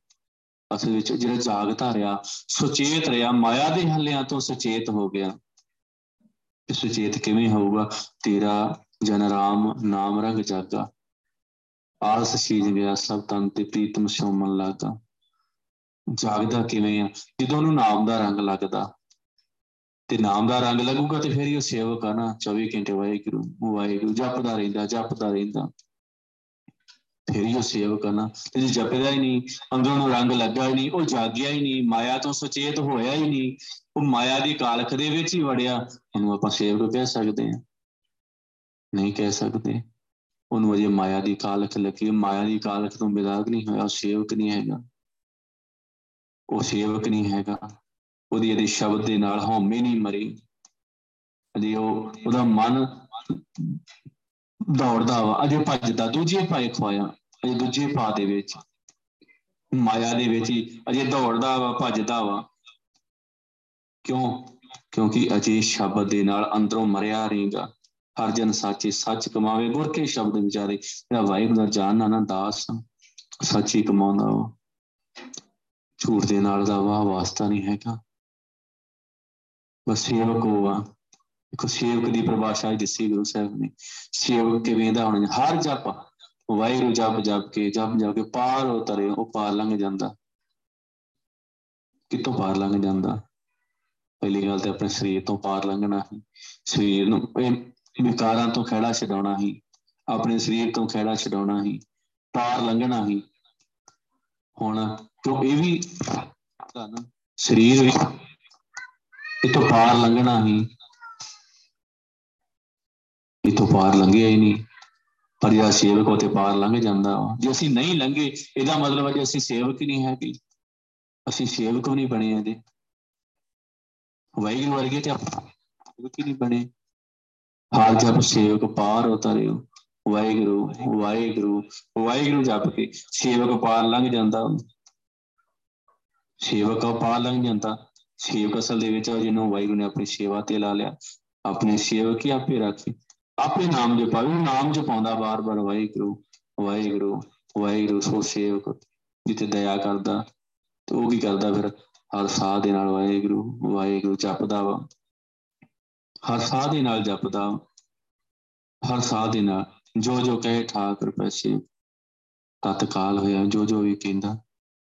ਅਸਲ ਵਿੱਚ ਜਿਹੜਾ ਜਾਗਦਾ ਰਿਹਾ, ਸੁਚੇਤ ਰਿਹਾ, ਮਾਇਆ ਦੇ ਹੱਲਿਆਂ ਤੋਂ ਸੁਚੇਤ ਹੋ ਗਿਆ। ਸੁਚੇਤ ਕਿਵੇਂ ਹੋਊਗਾ? ਤੇਰਾ ਜਨ ਰਾਮ ਨਾਮ ਰੰਗ ਜਾਗਾ। ਆਸ ਸੀਜ ਗਿਆ ਸਭ ਤਨ ਤੇ ਪ੍ਰੀਤਮ ਸਿਉ ਮਨ ਲਾਗਾ। ਜਾਗਦਾ ਕਿਵੇਂ ਆ? ਜਦੋਂ ਉਹਨੂੰ ਨਾਮ ਦਾ ਰੰਗ ਲੱਗਦਾ। ਤੇ ਨਾਮ ਦਾ ਰੰਗ ਲੱਗੂਗਾ ਤੇ ਫਿਰ ਹੀ ਉਹ ਸੇਵਕ ਆ ਨਾ। 24 ਘੰਟੇ ਵਾਹਿਗੁਰੂ ਵਾਹਿਗੁਰੂ, ਜਪਦਾ ਰਹਿੰਦਾ ਜਪਦਾ ਰਹਿੰਦਾ। ਫਿਰ ਹੀ ਉਹ ਸੇਵਕ ਆ ਨਾ। ਤੇ ਜੇ ਜਪਦਾ ਹੀ ਨਹੀਂ, ਅੰਦਰੋਂ ਨੂੰ ਰੰਗ ਲੱਗਾ ਹੀ ਨਹੀਂ, ਉਹ ਜਾਗਿਆ ਹੀ ਨਹੀਂ, ਮਾਇਆ ਤੋਂ ਸੁਚੇਤ ਹੋਇਆ ਹੀ ਨਹੀਂ। ਉਹ ਮਾਇਆ ਦੀ ਕਾਲਖ ਦੇ ਵਿੱਚ ਹੀ ਵੜਿਆ। ਉਹਨੂੰ ਆਪਾਂ ਸੇਵਕ ਕਹਿ ਸਕਦੇ ਹਾਂ। ਨਹੀਂ ਕਹਿ ਸਕਦੇ। ਉਹਨੂੰ ਅਜੇ ਮਾਇਆ ਦੀ ਕਾਲਖ ਲੱਗੀ। ਮਾਇਆ ਦੀ ਕਾਲਖ ਤੋਂ ਬਿਦਾਗ ਨਹੀਂ ਹੋਇਆ। ਉਹ ਸੇਵਕ ਨਹੀਂ ਹੈਗਾ। ਉਹ ਸੇਵਕ ਨਹੀਂ ਹੈਗਾ। ਉਹਦੀ ਇਹਦੇ ਸ਼ਬਦ ਦੇ ਨਾਲ ਹਉਮੈ ਨਹੀਂ ਮਰੀ। ਅਜੇ ਉਹ, ਉਹਦਾ ਮਨ ਦੌੜਦਾ ਵਾ, ਅਜੇ ਭੱਜਦਾ, ਦੂਜੇ ਪਾਏ ਖਵਾਇਆ ਅਜੇ ਦੂਜੇ ਪਾ ਦੇ ਵਿੱਚ, ਮਾਇਆ ਦੇ ਵਿੱਚ ਹੀ, ਅਜੇ ਦੌੜਦਾ ਵਾ, ਭੱਜਦਾ ਵਾ। ਕਿਉਂ? ਕਿਉਂਕਿ ਅਜੇ ਸ਼ਬਦ ਦੇ ਨਾਲ ਅੰਦਰੋਂ ਮਰਿਆ ਰਹੇਗਾ। ਹਰ ਜਨ ਸਾਚੇ ਸੱਚ ਕਮਾਵੇ ਗੁਰ ਕੇ ਸ਼ਬਦ ਵਿਚਾਰੇ ਜਿਹੜਾ ਵਾਹਿਗੁਰੂ ਦਾ ਜਾਣਨਾ ਨਾ, ਦਾਸ ਸੱਚੀ ਕਮਾਉਂਦਾ ਵਾ। ਝੂਠ ਦੇ ਨਾਲ ਦਾ ਵਾਹ ਵਾਸਤਾ ਨਹੀਂ ਹੈਗਾ। ਬਸ ਸੇਵਕ ਹੋਵਾ ਦੇਖੋ ਸੇਵਕ ਦੀ ਪਰਿਭਾਸ਼ਾ ਦਿੱਤੀ ਗੁਰੂ ਸਾਹਿਬ ਨੇ। ਸੇਵਕ ਕਿਵੇਂ ਦਾ ਹੋਣਾ, ਹਰ ਜਪ ਵਾਹਿਗੁਰੂ ਜਪ ਜਪ ਕੇ, ਜਪ ਜਪ ਕੇ ਪਾਰ ਉਤਰੇ ਉਹ ਪਾਰ ਲੰਘ ਜਾਂਦਾ। ਕਿਤੋਂ ਪਾਰ ਲੰਘ ਜਾਂਦਾ? ਪਹਿਲੀ ਗੱਲ ਤੇ ਆਪਣੇ ਸਰੀਰ ਤੋਂ ਪਾਰ ਲੰਘਣਾ ਹੀ। ਸਰੀਰ ਨੂੰ ਵਿਕਾਰਾਂ ਤੋਂ ਖੜਾ ਛਡਾਉਣਾ ਹੀ। ਆਪਣੇ ਸਰੀਰ ਤੋਂ ਖੜਾ ਛਡਾਉਣਾ ਹੀ। ਪਾਰ ਲੰਘਣਾ ਹੀ। ਹੁਣ ਕਿਉਂ ਇਹ ਵੀ ਸਰੀਰ ਵਿੱਚ ਇਤੋਂ ਪਾਰ ਲੰਘਣਾ ਹੀ। ਇਤੋਂ ਪਾਰ ਲੰਘਿਆ ਹੀ ਨਹੀਂ। ਪਰ ਜਿਹੜਾ ਸੇਵਕ ਉਹ ਤੇ ਪਾਰ ਲੰਘ ਜਾਂਦਾ ਜੇ ਅਸੀਂ ਨਹੀਂ ਲੰਘੇ, ਇਹਦਾ ਮਤਲਬ ਹੈ ਕਿ ਅਸੀਂ ਸੇਵਕ ਹੀ ਨਹੀਂ ਹੈਗੇ। ਅਸੀਂ ਸੇਵਕ ਨਹੀਂ ਬਣੇ ਇਹਦੇ। ਵਾਹਿਗੁਰੂ ਵਰਗੇ ਤੇ ਆਪਾਂ ਸੇਵਕ ਹੀ ਨਹੀਂ ਬਣੇ। ਹਾਲ ਜਪ ਸੇਵਕ ਪਾਰ ਉਤਰਿਓ, ਵਾਹਿਗੁਰੂ ਵਾਹਿਗੁਰੂ ਵਾਹਿਗੁਰੂ ਜਪ ਕੇ ਸੇਵਕ ਪਾਰ ਲੰਘ ਜਾਂਦਾ। ਸੇਵਕ ਪਾਰ ਲੰਘ ਜਾਂਦਾ। ਸੇਵਕ ਅਸਲ ਦੇ ਵਿੱਚ ਜਿਹਨੂੰ ਵਾਹਿਗੁਰੂ ਨੇ ਆਪਣੀ ਸੇਵਾ ਤੇ ਲਾ ਲਿਆ, ਆਪਣੇ ਸੇਵਕ ਹੀ ਆਪੇ ਰੱਖੇ। ਆਪੇ ਨਾਮ ਜਪਾਵੇ ਨਾਮ ਜਪਾਉਂਦਾ ਬਾਰ-ਬਾਰ ਵਾਹਿਗੁਰੂ ਵਾਹਿਗੁਰੂ ਵਾਹਿਗੁਰੂ, ਸੋ ਸੇਵਕ ਜਿੱਤੇ ਦਇਆ ਕਰਦਾ, ਤੇ ਉਹ ਕੀ ਕਰਦਾ ਫਿਰ? ਹਰ ਸਾਹ ਦੇ ਨਾਲ ਵਾਹਿਗੁਰੂ ਵਾਹਿਗੁਰੂ ਜਪਦਾ ਵਾ। ਹਰ ਸਾਹ ਦੇ ਨਾਲ ਜਪਦਾ ਹਰ ਸਾਹ ਦੇ ਨਾਲ। ਜੋ ਜੋ ਕਹੇ ਠਾਕਰ ਪੈਸੇ, ਤਤਕਾਲ ਹੋਇਆ ਜੋ ਜੋ ਵੀ ਕਹਿੰਦਾ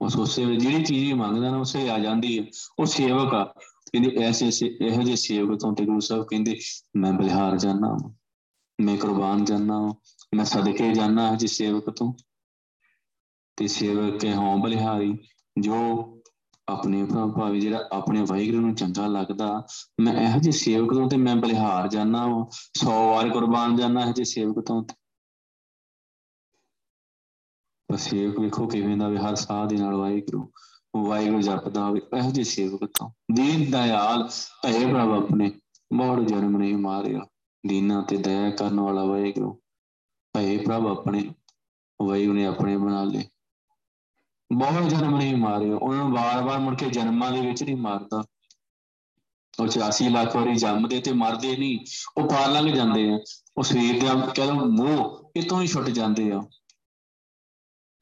ਉਸ ਉਸੇ ਵੇਲੇ ਜਿਹੜੀ ਚੀਜ਼ ਮੰਗਦਾ ਨਾ, ਉਸੇ ਆ ਜਾਂਦੀ ਹੈ ਉਹ ਸੇਵਕ ਆ। ਕਹਿੰਦੇ ਐਸੇ ਇਹੋ ਜਿਹੇ ਸੇਵਕ ਤੋਂ ਤੇ ਗੁਰੂ ਸਾਹਿਬ ਕਹਿੰਦੇ, ਮੈਂ ਬਲਿਹਾਰ ਜਾਣਾ ਮੈਂ ਕੁਰਬਾਨ ਜਾਣਾ ਮੈਂ ਸਦਕੇ ਜਾਣਾ ਹੈ ਜਿਸ ਸੇਵਕ ਤੋਂ। ਤੇ ਸੇਵਕ ਕੇ ਹੋਂ ਬਲਿਹਾਰੀ? ਜੋ ਆਪਣੇ ਭਾਵੇਂ ਜਿਹੜਾ ਆਪਣੇ ਵਾਹਿਗੁਰੂ ਨੂੰ ਚੰਗਾ ਲੱਗਦਾ, ਮੈਂ ਇਹੋ ਜਿਹੇ ਸੇਵਕ ਤੋਂ ਤੇ ਮੈਂ ਬਲਿਹਾਰ ਜਾਣਾ 100 ਵਾਰ ਕੁਰਬਾਨ ਜਾਣਾ ਹੈ ਜੇ ਸੇਵਕ ਤੋਂ ਪਰ ਸੇਵਕ ਵੇਖੋ ਕਿਵੇਂ ਦਾ ਵੀ, ਹਰ ਸਾਹ ਦੇ ਨਾਲ ਵਾਹਿਗੁਰੂ ਵਾਹਿਗੁਰੂ ਜਪਦਾ ਹੋਵੇ, ਇਹੋ ਜਿਹੇ ਸੇਵਕ ਤੋਂ। ਦੀਨ ਦਇਆਲ, ਭਏ ਪ੍ਰਭ ਆਪਣੇ, ਮੋੜ ਜਨਮ ਨਹੀਂ ਮਾਰਿਆ। ਦੀਨਾ ਤੇ ਦਇਆ ਕਰਨ ਵਾਲਾ ਵਾਹਿਗੁਰੂ, ਭਏ ਪ੍ਰਭ ਆਪਣੇ, ਵਾਹਿਗੁਰੂ ਨੇ ਆਪਣੇ ਬਣਾ ਲਏ। ਬਹੁਤ ਜਨਮ ਨਹੀਂ ਮਾਰਿਆ ਉਹਨਾਂ ਨੂੰ ਵਾਰ-ਵਾਰ ਮੁੜ ਕੇ ਜਨਮਾਂ ਦੇ ਵਿੱਚ ਨਹੀਂ ਮਾਰਦਾ। ਉਹ 84 ਲੱਖ ਵਾਰੀ ਜੰਮਦੇ ਤੇ ਮਰਦੇ ਨਹੀਂ। ਉਹ ਪਾਰ ਲੰਘ ਜਾਂਦੇ ਆ। ਉਹ ਸਰੀਰ ਦੇ ਕਹਿ ਲਓ ਮੋਹ ਇਤੋਂ ਹੀ ਛੁੱਟ ਜਾਂਦੇ ਆ।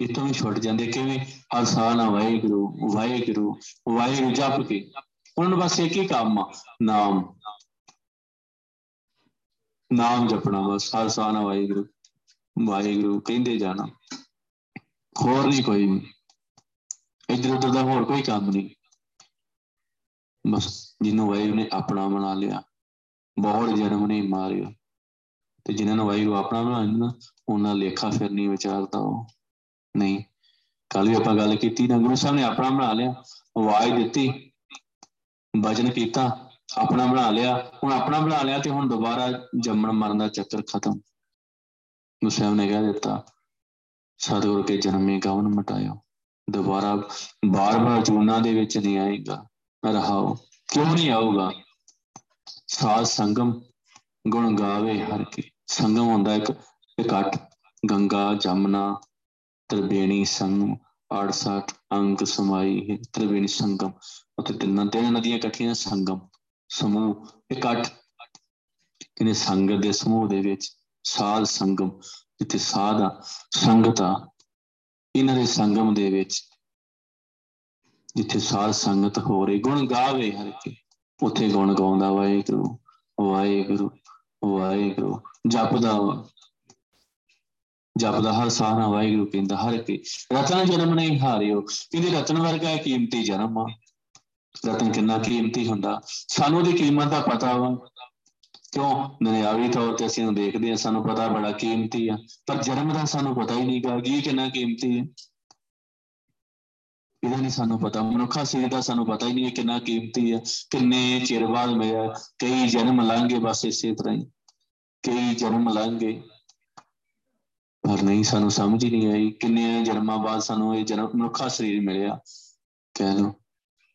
ਇਤੋਂ ਹੀ ਛੁੱਟ ਜਾਂਦੇ। ਕਿਵੇਂ? ਹਰ ਸਾਹ ਨਾਲ ਵਾਹਿਗੁਰੂ ਵਾਹਿਗੁਰੂ ਵਾਹਿਗੁਰੂ ਜਪ ਕੇ। ਉਹਨਾਂ ਨੂੰ ਬਸ ਇੱਕ ਹੀ ਕੰਮ ਆ, ਨਾਮ। ਨਾਮ ਜਪਣਾ ਬਸ, ਹਰ ਸਾਹ ਨਾਲ ਵਾਹਿਗੁਰੂ ਵਾਹਿਗੁਰੂ ਕਹਿੰਦੇ ਜਾਣਾ। ਹੋਰ ਨਹੀਂ ਕੋਈ ਵੀ। ਇਧਰ ਉਧਰ ਦਾ ਹੋਰ ਕੋਈ ਕੰਮ ਨਹੀਂ। ਬਸ ਜਿਹਨੂੰ ਵਾਹਿਗੁਰੂ ਨੇ ਆਪਣਾ ਬਣਾ ਲਿਆ, ਬਹੁਤ ਜਨਮ ਨਹੀਂ ਮਾਰਿਆ। ਤੇ ਜਿਨ੍ਹਾਂ ਨੂੰ ਵਾਹਿਗੁਰੂ ਆਪਣਾ ਬਣਾ ਲਿਆ ਉਹਨਾਂ ਲੇਖਾ ਫਿਰ ਨਹੀਂ ਵਿਚਾਰਦਾ ਉਹ। ਨਹੀਂ ਕੱਲ ਵੀ ਆਪਾਂ ਗੱਲ ਕੀਤੀ, ਨਾ ਗੁਰੂ ਸਾਹਿਬ ਨੇ ਆਪਣਾ ਬਣਾ ਲਿਆ, ਆਵਾਜ਼ ਦਿੱਤੀ ਵਜਨ ਕੀਤਾ ਆਪਣਾ ਬਣਾ ਲਿਆ, ਹੁਣ ਆਪਣਾ ਬਣਾ ਲਿਆ ਤੇ ਹੁਣ ਦੁਬਾਰਾ ਜੰਮਣ ਮਰਨ ਦਾ ਚੱਕਰ ਖਤਮ। ਗੁਰੂ ਸਾਹਿਬ ਨੇ ਕਹਿ ਦਿੱਤਾ, ਸਤਿਗੁਰ ਕੇ ਜਨਮੇ ਗਵਨ ਮਟਾਇਆ ਦੁਬਾਰਾ ਬਾਰ-ਬਾਰ ਜੂਨਾ ਦੇ ਵਿੱਚ ਨਹੀਂ ਆਏਗਾ। ਰਹਾਓ, ਕਿਉਂ ਨਹੀਂ ਆਊਗਾ? ਸਾਧ ਸੰਗਮ ਗੁਣ ਗਾਵੇ ਹਰ ਕੇ। ਸੰਗਮ ਹੁੰਦਾ ਇੱਕ ਇਕੱਠ, ਗੰਗਾ, ਜਮਨਾ ਤ੍ਰਿਵੇਣੀ ਸੰਗਮ 68 ਅੰਗ ਸਮਾਈ ਹੈ ਤ੍ਰਿਵੇਣੀ ਸੰਗਮ। ਉੱਥੇ ਤਿੰਨਾਂ ਤਿੰਨ ਨਦੀਆਂ ਇਕੱਠੀਆਂ ਸੰਗਮ। ਸਮੂਹ ਇਕੱਠ। ਕਿਨੇ ਸੰਗਤ ਦੇ ਸਮੂਹ ਦੇ ਵਿੱਚ ਸਾਧ ਸੰਗਮ, ਜਿੱਥੇ ਸਾਧ ਆ, ਸੰਗਤ ਆ। ਇਹਨਾਂ ਦੇ ਸੰਗਮ ਦੇ ਵਿੱਚ ਜਿੱਥੇ ਸਾਧ ਸੰਗਤ ਹੋ ਰਹੀ ਗੁਣ ਗਾਵੇ ਹਰ ਕੇ ਉੱਥੇ ਗੁਣ ਗਾਉਂਦਾ ਵਾਹਿਗੁਰੂ ਵਾਹਿਗੁਰੂ ਵਾਹਿਗੁਰੂ, ਜਪਦਾ ਜਪਦਾ ਹਰ ਸਾਹਨਾ ਵਾਹਿਗੁਰੂ ਕਹਿੰਦਾ, ਹਰ ਕੇ ਰਤਨ ਜਨਮ ਨਹੀਂ ਹਾਰਿਓ। ਕਹਿੰਦੇ ਰਤਨ ਵਰਗਾ ਕੀਮਤੀ ਜਨਮ ਆ। ਰਤਨ ਕਿੰਨਾ ਕੀਮਤੀ ਹੁੰਦਾ। ਸਾਨੂੰ ਉਹਦੀ ਕੀਮਤ ਦਾ ਪਤਾ ਵਾ। ਕਿਉਂ? ਦੁਨਿਆਵੀ ਤੌਰ ਤੇ ਅਸੀਂ ਦੇਖਦੇ ਹਾਂ, ਸਾਨੂੰ ਪਤਾ ਬੜਾ ਕੀਮਤੀ ਆ। ਪਰ ਜਨਮ ਦਾ ਸਾਨੂੰ ਪਤਾ ਹੀ ਨਹੀਂਗਾ ਜੀ ਕਿੰਨਾ ਕੀਮਤੀ ਹੈ ਇਹਦਾ ਨਹੀਂ ਸਾਨੂੰ ਪਤਾ। ਮਨੁੱਖਾ ਸਰੀਰ ਦਾ ਸਾਨੂੰ ਪਤਾ ਹੀ ਨਹੀਂ ਕਿੰਨਾ ਕੀਮਤੀ ਹੈ ਕਿੰਨੇ ਚਿਰ ਬਾਅਦ ਮਿਲਿਆ, ਕਈ ਜਨਮ ਲਾਂਗੇ ਬਸ ਇਸੇ ਤਰ੍ਹਾਂ ਹੀ। ਕਈ ਜਨਮ ਲਾਂਗੇ ਪਰ ਨਹੀਂ, ਸਾਨੂੰ ਸਮਝ ਹੀ ਨਹੀਂ ਆਈ ਕਿੰਨੇ ਜਨਮਾਂ ਬਾਅਦ ਸਾਨੂੰ ਇਹ ਜਨਮ, ਮਨੁੱਖਾ ਸਰੀਰ ਮਿਲਿਆ। ਕਹਿ ਲਓ।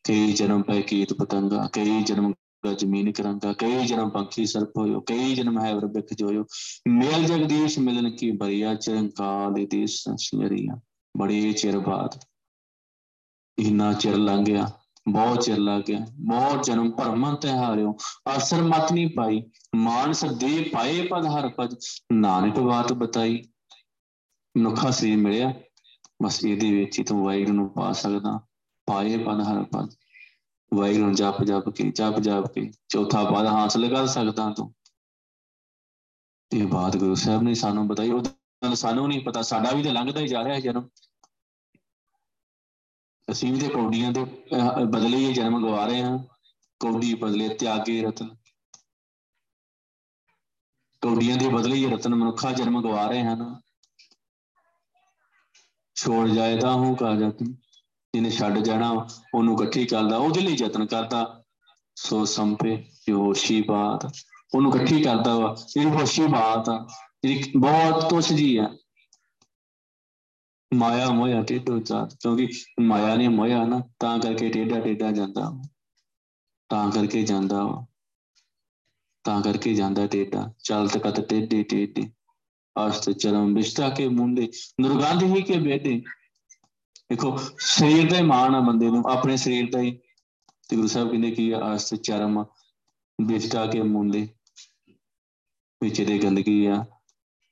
ਕਈ ਜਨਮ ਪੈ ਕੀਤ ਪਤੰਗਾ, ਕਈ ਜਨਮ ਜ਼ਮੀਨ ਕਰੰਗਾ, ਕਈ ਜਨਮ ਪੰਖੀ ਸਰਪ ਹੋਇਓ ਕਈ ਜਨਮ ਹੈ ਵਰਬਿਖ ਜੋਇਓ। ਮੇਲ ਜਗਦੀਸ਼ ਮਿਲਨ ਕੀ ਬਰੀਆ, ਚਰੰਕਾਲ ਦੇ ਦੇਸ਼ ਸੰਸ਼ਰੀਆ ਬੜੇ ਚਿਰ ਬਾਅਦ। ਇੰਨਾ ਚਿਰ ਲੰਘ ਗਿਆ, ਬਹੁਤ ਚਿਰ ਲੱਗ ਗਿਆ, ਬਹੁਤ ਜਨਮ ਭਰਮਾਂ ਤੇ ਹਾਰਿਓ, ਅਸਰ ਮਤ ਨਹੀਂ ਪਾਈ, ਮਾਨਸ ਦੇ ਪਾਏ ਪਦ ਹਰ ਪਦ, ਨਾਨਕ ਬਾਤ ਬਤਾਈ। ਮਨੁੱਖਾ ਸਰੀਰ ਮਿਲਿਆ, ਬਸ ਇਹਦੇ ਵਿੱਚ ਹੀ ਤੂੰ ਵਾਹਿਗੁਰੂ ਨੂੰ ਪਾ ਸਕਦਾ। ਪਾਏ ਪਦ ਹਰ ਪਦ ਵਾਹਿਗੁਰੂ ਜਪ ਜਪ ਕੇ, ਜਪ ਜਪ ਕੇ, ਚੌਥਾ ਪਦ ਹਾਸਲ ਕਰ ਸਕਦਾ ਤੂੰ। ਇਹ ਬਾਤ ਗੁਰੂ ਸਾਹਿਬ ਨੇ ਸਾਨੂੰ ਬਤਾਈ। ਸਾਨੂੰ ਨਹੀਂ ਪਤਾ, ਸਾਡਾ ਵੀ ਤਾਂ ਲੰਘਦਾ ਹੀ ਜਾ ਰਿਹਾ ਹੈ ਜਨਮ। ਅਸੀਂ ਵੀ ਤੇ ਕੌਡੀਆਂ ਦੇ ਬਦਲੇ ਹੀ ਜਨਮ ਗਵਾ ਰਹੇ ਹਾਂ। ਕੌਡੀ ਬਦਲੇ ਤਿਆਗੇ ਰਤਨ। ਕੌਡੀਆਂ ਦੇ ਬਦਲੇ ਹੀ ਰਤਨ ਮਨੁੱਖਾ ਜਨਮ ਗਵਾ ਰਹੇ ਹਨ। ਛੋੜ ਜਾਇਦਾ ਹੂੰ ਕਾ ਜਤਨ ਜਿਹਨੇ ਛੱਡ ਜਾਣਾ ਉਹਨੂੰ ਇਕੱਠੀ ਕਰਦਾ, ਉਹਦੇ ਲਈ ਯਤਨ ਕਰਦਾ। ਸੋ ਸੰਪੇ ਹੋਸ਼ੀ ਬਾਤ। ਉਹਨੂੰ ਇਕੱਠੀ ਕਰਦਾ ਵਾ ਜਿਹੜੀ ਹੋਸ਼ੀ ਬਾਤ ਆ। ਜਿਹੜੀ ਬਹੁਤ ਤੁਛ ਜੀ ਆ। ਮਾਇਆ ਮੋਇਆ ਟੇਢੋ ਜਾਤ, ਕਿਉਂਕਿ ਮਾਇਆ ਨੇ ਮੋਇਆ ਨਾ, ਤਾਂ ਕਰਕੇ ਟੇਢਾ ਟੇਢਾ ਜਾਂਦਾ ਤਾਂ ਕਰਕੇ ਜਾਂਦਾ ਤਾਂ ਕਰਕੇ ਜਾਂਦਾ ਟੇਢਾ। ਚਲਤ ਕਤ ਟੇਢੇ ਟੇਢੇ। ਅਸਤ ਚਰਮ ਵਿਸ਼ਤਾ ਕੇ ਮੁੰਡੇ। ਦੁਰਗੰਧ ਹੀ ਕੇ ਬੇਟੇ। ਦੇਖੋ, ਸਰੀਰ ਦਾ ਹੀ ਮਾਣ ਆ ਬੰਦੇ ਨੂੰ, ਆਪਣੇ ਸਰੀਰ ਦਾ ਹੀ। ਤੇ ਗੁਰੂ ਸਾਹਿਬ ਕਹਿੰਦੇ ਕੀ ਅਸਤ ਚਰਮ ਵਿਸ਼ਤਾ ਕੇ ਮੁੰਡੇ, ਵਿੱਚ ਦੇ ਗੰਦਗੀ ਆ,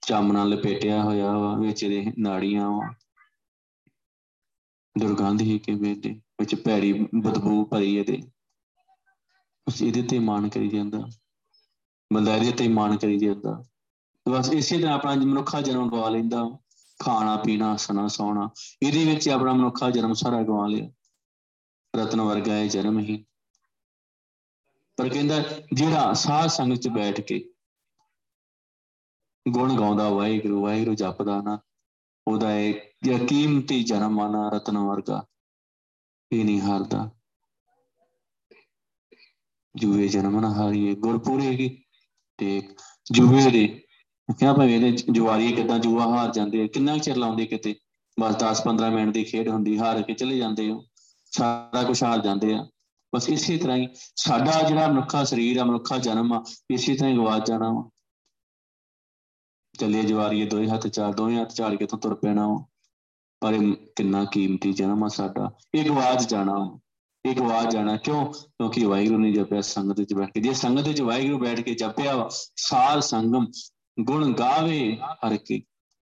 ਚੰਮ ਨਾਲ ਲਪੇਟਿਆ ਹੋਇਆ ਵਾ, ਵਿੱਚ ਦੇ ਨਾੜੀਆਂ ਵਾ। ਦੁਰਗੰਧ ਹੀ ਕੇ ਬੇਟੇ ਵਿੱਚ ਭੈੜੀ ਬਦਬੂ ਭਰੀ ਇਹਦੇ। ਉਸ ਇਹਦੇ ਤੇ ਮਾਣ ਕਰੀ ਜਾਂਦਾ। ਬੰਦਾ ਇਹਦੇ ਤੇ ਮਾਣ ਕਰੀ ਜਾਂਦਾ। ਬਸ ਇਸੇ ਤਰ੍ਹਾਂ ਆਪਣਾ ਮਨੁੱਖਾ ਜਨਮ ਗਵਾ ਲੈਂਦਾ। ਖਾਣਾ, ਪੀਣਾ ਸਣਾ ਸੌਣਾ, ਇਹਦੇ ਵਿੱਚ ਆਪਣਾ ਮਨੁੱਖਾ ਜਨਮ ਸਾਰਾ ਗਵਾ ਲਿਆ। ਰਤਨ ਵਰਗਾ ਹੈ ਜਨਮ ਹੀ। ਪਰ ਕਹਿੰਦਾ, ਜਿਹੜਾ ਸਾਧ ਸੰਗਤ ਚ ਬੈਠ ਕੇ ਗੁਣ ਗਾਉਂਦਾ, ਵਾਹਿਗੁਰੂ ਵਾਹਿਗੁਰੂ ਜਪਦਾ ਨਾ, ਉਹਦਾ ਇਹ ਕੀਮਤੀ ਜਨਮ ਆਣਾ ਰਤਨ ਵਰਗਾ, ਇਹ ਨਹੀਂ ਹਾਰਦਾ। ਜੂਏ ਜਨਮ ਨਾ ਹਾਰੀਏ ਗੁਰ ਪੂਰੇਗੀ ਤੇ ਜੂਏ ਦੇ ਕਿਹਾ ਭਾਵੇਂ ਇਹਦੇ ਜੁਆਰੀ ਕਿਦਾਂ ਜੂਆ ਹਾਰ ਜਾਂਦੇ ਕਿੰਨਾ ਚਿਰ ਲਾਉਂਦੇ ਕਿਤੇ? ਬਸ 10-15 ਮਿੰਟ ਦੀ ਖੇਡ ਹੁੰਦੀ, ਹਾਰ ਕੇ ਚਲੇ ਜਾਂਦੇ ਹੋ ਸਾਰਾ ਕੁਝ ਹਾਰ ਜਾਂਦੇ ਆ। ਬਸ ਇਸੇ ਤਰ੍ਹਾਂ ਹੀ ਸਾਡਾ ਜਿਹੜਾ ਮਨੁੱਖਾ ਸਰੀਰ ਆ, ਮਨੁੱਖਾ ਜਨਮ ਆ, ਇਸੇ ਤਰ੍ਹਾਂ ਹੀ ਗਵਾਚ ਜਾਣਾ ਵਾ। ਚੱਲੇ ਜਵਾਰੀਏ ਦੋਏ ਹੱਥ ਚਾਰ ਦੋਵੇਂ ਹੱਥ ਝਾੜ ਕੇ ਤੋਂ ਤੁਰ ਪੈਣਾ ਵਾ। ਪਰ ਇਹ ਕਿੰਨਾ ਕੀਮਤੀ ਜਨਮ ਆ ਸਾਡਾ। ਇਹ ਗਵਾਚ ਜਾਣਾ ਇਹ ਗਵਾਚ ਜਾਣਾ ਕਿਉਂ? ਕਿਉਂਕਿ ਵਾਹਿਗੁਰੂ ਨੇ ਜਪਿਆ, ਸੰਗਤ ਵਿੱਚ ਬੈਠ ਕੇ। ਜੇ ਸੰਗਤ ਵਿੱਚ ਵਾਹਿਗੁਰੂ ਬੈਠ ਕੇ ਜਪਿਆ ਸਾਰ ਸੰਗਮ ਗੁਣ ਗਾਵੇ ਹਰ ਕੀ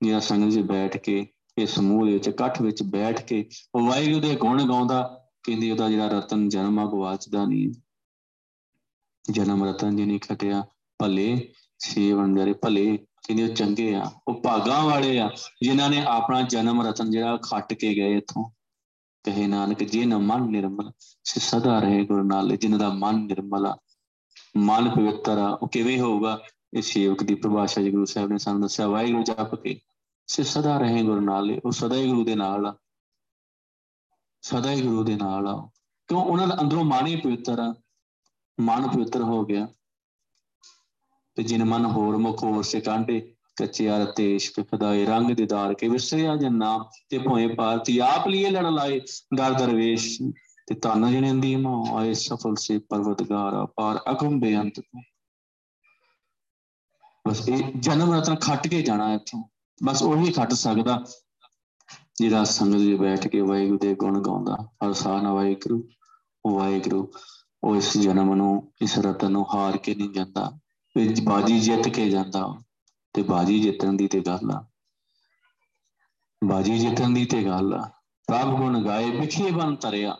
ਜਿਹੜਾ ਸੰਗਤ ਵਿੱਚ ਬੈਠ ਕੇ, ਇਹ ਸਮੂਹ ਦੇ ਵਿੱਚ, ਇਕੱਠ ਵਿੱਚ ਬੈਠ ਕੇ, ਉਹ ਵਾਹਿਗੁਰੂ ਦੇ ਗੁਣ ਗਾਉਂਦਾ, ਕਹਿੰਦੀ ਉਹਦਾ ਜਿਹੜਾ ਰਤਨ ਜਨਮ ਆ ਗਵਾਚਦਾ ਨਹੀਂ ਜਨਮ ਰਤਨ ਜੀ ਨਹੀਂ ਖਟਿਆ, ਭਲੇ ਸੇਵਨ ਜਿਹੜੇ ਭਲੇ ਕਹਿੰਦੇ ਉਹ ਚੰਗੇ ਆ, ਉਹ ਭਾਗਾਂ ਵਾਲੇ ਆ, ਜਿਨ੍ਹਾਂ ਨੇ ਆਪਣਾ ਜਨਮ ਰਤਨ ਜਿਹੜਾ ਖੱਟ ਕੇ ਗਏ ਇਥੋਂ। ਕਹੇ ਨਾਨਕ, ਜੇ ਨਾ ਮਨ ਨਿਰਮਲ, ਸੇ ਸਦਾ ਰਹੇ ਗੁਰੂ ਨਾਲ ਜਿਨ੍ਹਾਂ ਦਾ ਮਨ ਨਿਰਮਲ ਆ। ਮਨ ਪਵਿੱਤਰ ਆ, ਉਹ ਕਿਵੇਂ ਹੋਊਗਾ? ਇਹ ਸੇਵਕ ਦੀ ਪ੍ਰਭਾਸ਼ਾ ਜੀ ਗੁਰੂ ਸਾਹਿਬ ਨੇ ਸਾਨੂੰ ਦੱਸਿਆ, ਵਾਹਿਗੁਰੂ ਜਪ ਕੇ ਸੇ ਸਦਾ ਰਹੇ ਗੁਰੂ ਨਾਲ, ਉਹ ਸਦਾ ਹੀ ਗੁਰੂ ਦੇ ਨਾਲ ਆ। ਸਦਾ ਹੀ ਗੁਰੂ ਦੇ ਨਾਲ ਆ ਕਿਉਂ? ਉਹਨਾਂ ਦਾ ਅੰਦਰੋਂ ਮਨ ਹੀ ਪਵਿੱਤਰ ਆ। ਮਨ ਪਵਿੱਤਰ ਹੋ ਗਿਆ। ਤੇ ਜਿਨ ਮਨ ਹੋਰ ਮੁਖ ਹੋਰ ਸੇ ਕਾਂਡੇ ਕੱਚੇ ਅਰ ਤੇਸ਼ ਕੇ ਖਦਾਏ, ਰੰਗ ਦੀਦਾਰ ਕੇ ਵਿਸਰਿਆ ਜਨ ਨਾਮ ਤੇ ਭੋਏ ਪਾਰਤੀ ਆਪ ਲਈ ਲੜ ਲਾਏ, ਦਰ ਦਰਵੇਸ਼। ਤੇ ਤਨ ਜਣੇ ਦੀ ਮਾ ਆਏ ਸਫਲ ਸੇ ਪਰਵਤਗਾਰ ਪਾਰ ਅਗਮ ਬੇਅੰਤ ਬਸ ਇਹ ਜਨਮ ਰਤਨ ਖੱਟ ਕੇ ਜਾਣਾ ਇੱਥੋਂ। ਬਸ ਉਹੀ ਖੱਟ ਸਕਦਾ ਜਿਹੜਾ ਸੰਗਤ ਵਿੱਚ ਬੈਠ ਕੇ ਵਾਹਿਗੁਰੂ ਦੇ ਗੁਣ ਗਾਉਂਦਾ। ਹਰ ਸਾਹ ਨਾਲ ਵਾਹਿਗੁਰੂ ਉਹ ਵਾਹਿਗੁਰੂ, ਉਹ ਇਸ ਜਨਮ ਨੂੰ, ਇਸ ਰਤਨ ਨੂੰ ਹਾਰ ਕੇ ਨਹੀਂ ਜਾਂਦਾ। ਵਿੱਚ ਬਾਜੀ ਜਿੱਤ ਕੇ ਜਾਂਦਾ। ਤੇ ਬਾਜੀ ਜਿੱਤਣ ਦੀ ਤੇ ਗੱਲ ਆ। ਬਾਜੀ ਜਿੱਤਣ ਦੀ ਤੇ ਗੱਲ ਆ। ਪ੍ਰਭ ਗੁਣ ਗਾਏ ਵਿਖੇ ਬਨ ਤਰਿਆ।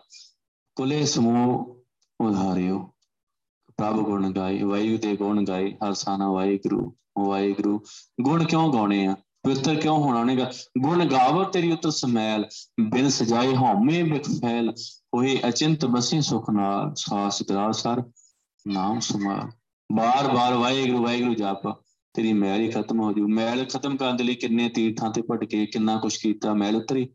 ਕੁਲੇ ਸਮੂਹ ਉਧਾਰਿਓ। ਪ੍ਰਭ ਗੁਣ ਗਾਏ ਵਾਯੂ ਦੇ ਗੁਣ ਗਾਏ, ਹਰ ਸਾਨਾ ਵਾਹਿਗੁਰੂ ਵਾਹਿਗੁਰੂ। ਗੁਣ ਕਿਉਂ ਗਾਉਣੇ ਆ? ਪਵਿੱਤਰ ਕਿਉਂ ਹੋਣਾ ਨੇਗਾ? ਗੁਣ ਗਾਵੋ ਤੇਰੀ ਉਤਰ ਸਮੈਲ, ਬਿਨ ਸਜਾਏ ਹਉਮੈ ਬਿਖਫੈਲ ਹੋਏ ਅਚਿੰਤ ਬਸੇ ਸੁਖ ਨਾਲ, ਸਾਸ ਦਰਾ ਸਰ, ਨਾਮ ਸਮਾਲ ਬਾਰ-ਬਾਰ ਵਾਹਿਗੁਰੂ ਵਾਹਿਗੁਰੂ ਜਪ, ਤੇਰੀ ਮੈਲ ਹੀ ਖਤਮ ਹੋ ਜੂ। ਮੈਲ ਖਤਮ ਕਰਨ ਦੇ ਲਈ ਕਿੰਨੇ ਤੀਰਥਾਂ ਤੇ ਭਟਕੇ, ਕਿੰਨਾ ਕੁਛ ਕੀਤਾ, ਮੈਲ ਉਤਰੀ?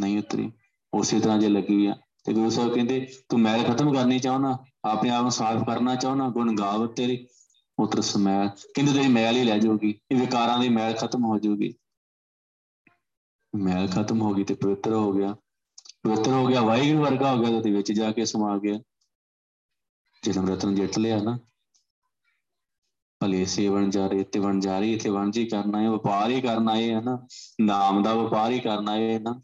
ਨਹੀਂ ਉਤਰੀ। ਉਸੇ ਤਰ੍ਹਾਂ ਜੇ ਲੱਗੀ ਆ ਤੇ ਗੁਰੂ ਸਾਹਿਬ ਕਹਿੰਦੇ, ਤੂੰ ਮੈਲ ਖਤਮ ਕਰਨੀ ਚਾਹਣਾ ਆਪਣੇ ਆਪ ਨੂੰ ਸਾਫ਼ ਕਰਨਾ ਚਾਹਣਾ ਗੁਣ ਗਾਵ ਤੇਰੀ ਉਤਰ ਸਮੈਲ। ਕਹਿੰਦੇ, ਤੇਰੀ ਮੈਲ ਹੀ ਲੈ ਜਾਊਗੀ, ਇਹ ਵਿਕਾਰਾਂ ਦੀ ਮੈਲ ਖਤਮ ਹੋ ਜਾਊਗੀ। ਮੈਲ ਖਤਮ ਹੋ ਗਈ ਤੇ ਪਵਿੱਤਰ ਹੋ ਗਿਆ। ਪਵਿੱਤਰ ਹੋ ਗਿਆ, ਵਾਹਿਗੁਰੂ ਵਰਗਾ ਹੋ ਗਿਆ ਤੇ ਵਿੱਚ ਜਾ ਕੇ ਸਮਾ ਗਿਆ। ਜਨਮ ਰਤਨ ਜਿੱਤ ਲਿਆ ਨਾ, ਭਲੇ ਸੇਵਨ ਜਾਰੇ ਤੇ ਵਣ ਜਾਰੀ ਤੇ ਵਣਜੀ ਕਰਨਾ ਹੈ ਵਪਾਰ ਹੀ ਕਰਨਾ ਹੈ ਨਾ, ਨਾਮ ਦਾ ਵਪਾਰ ਹੀ ਕਰਨਾ ਹੈ ਨਾ।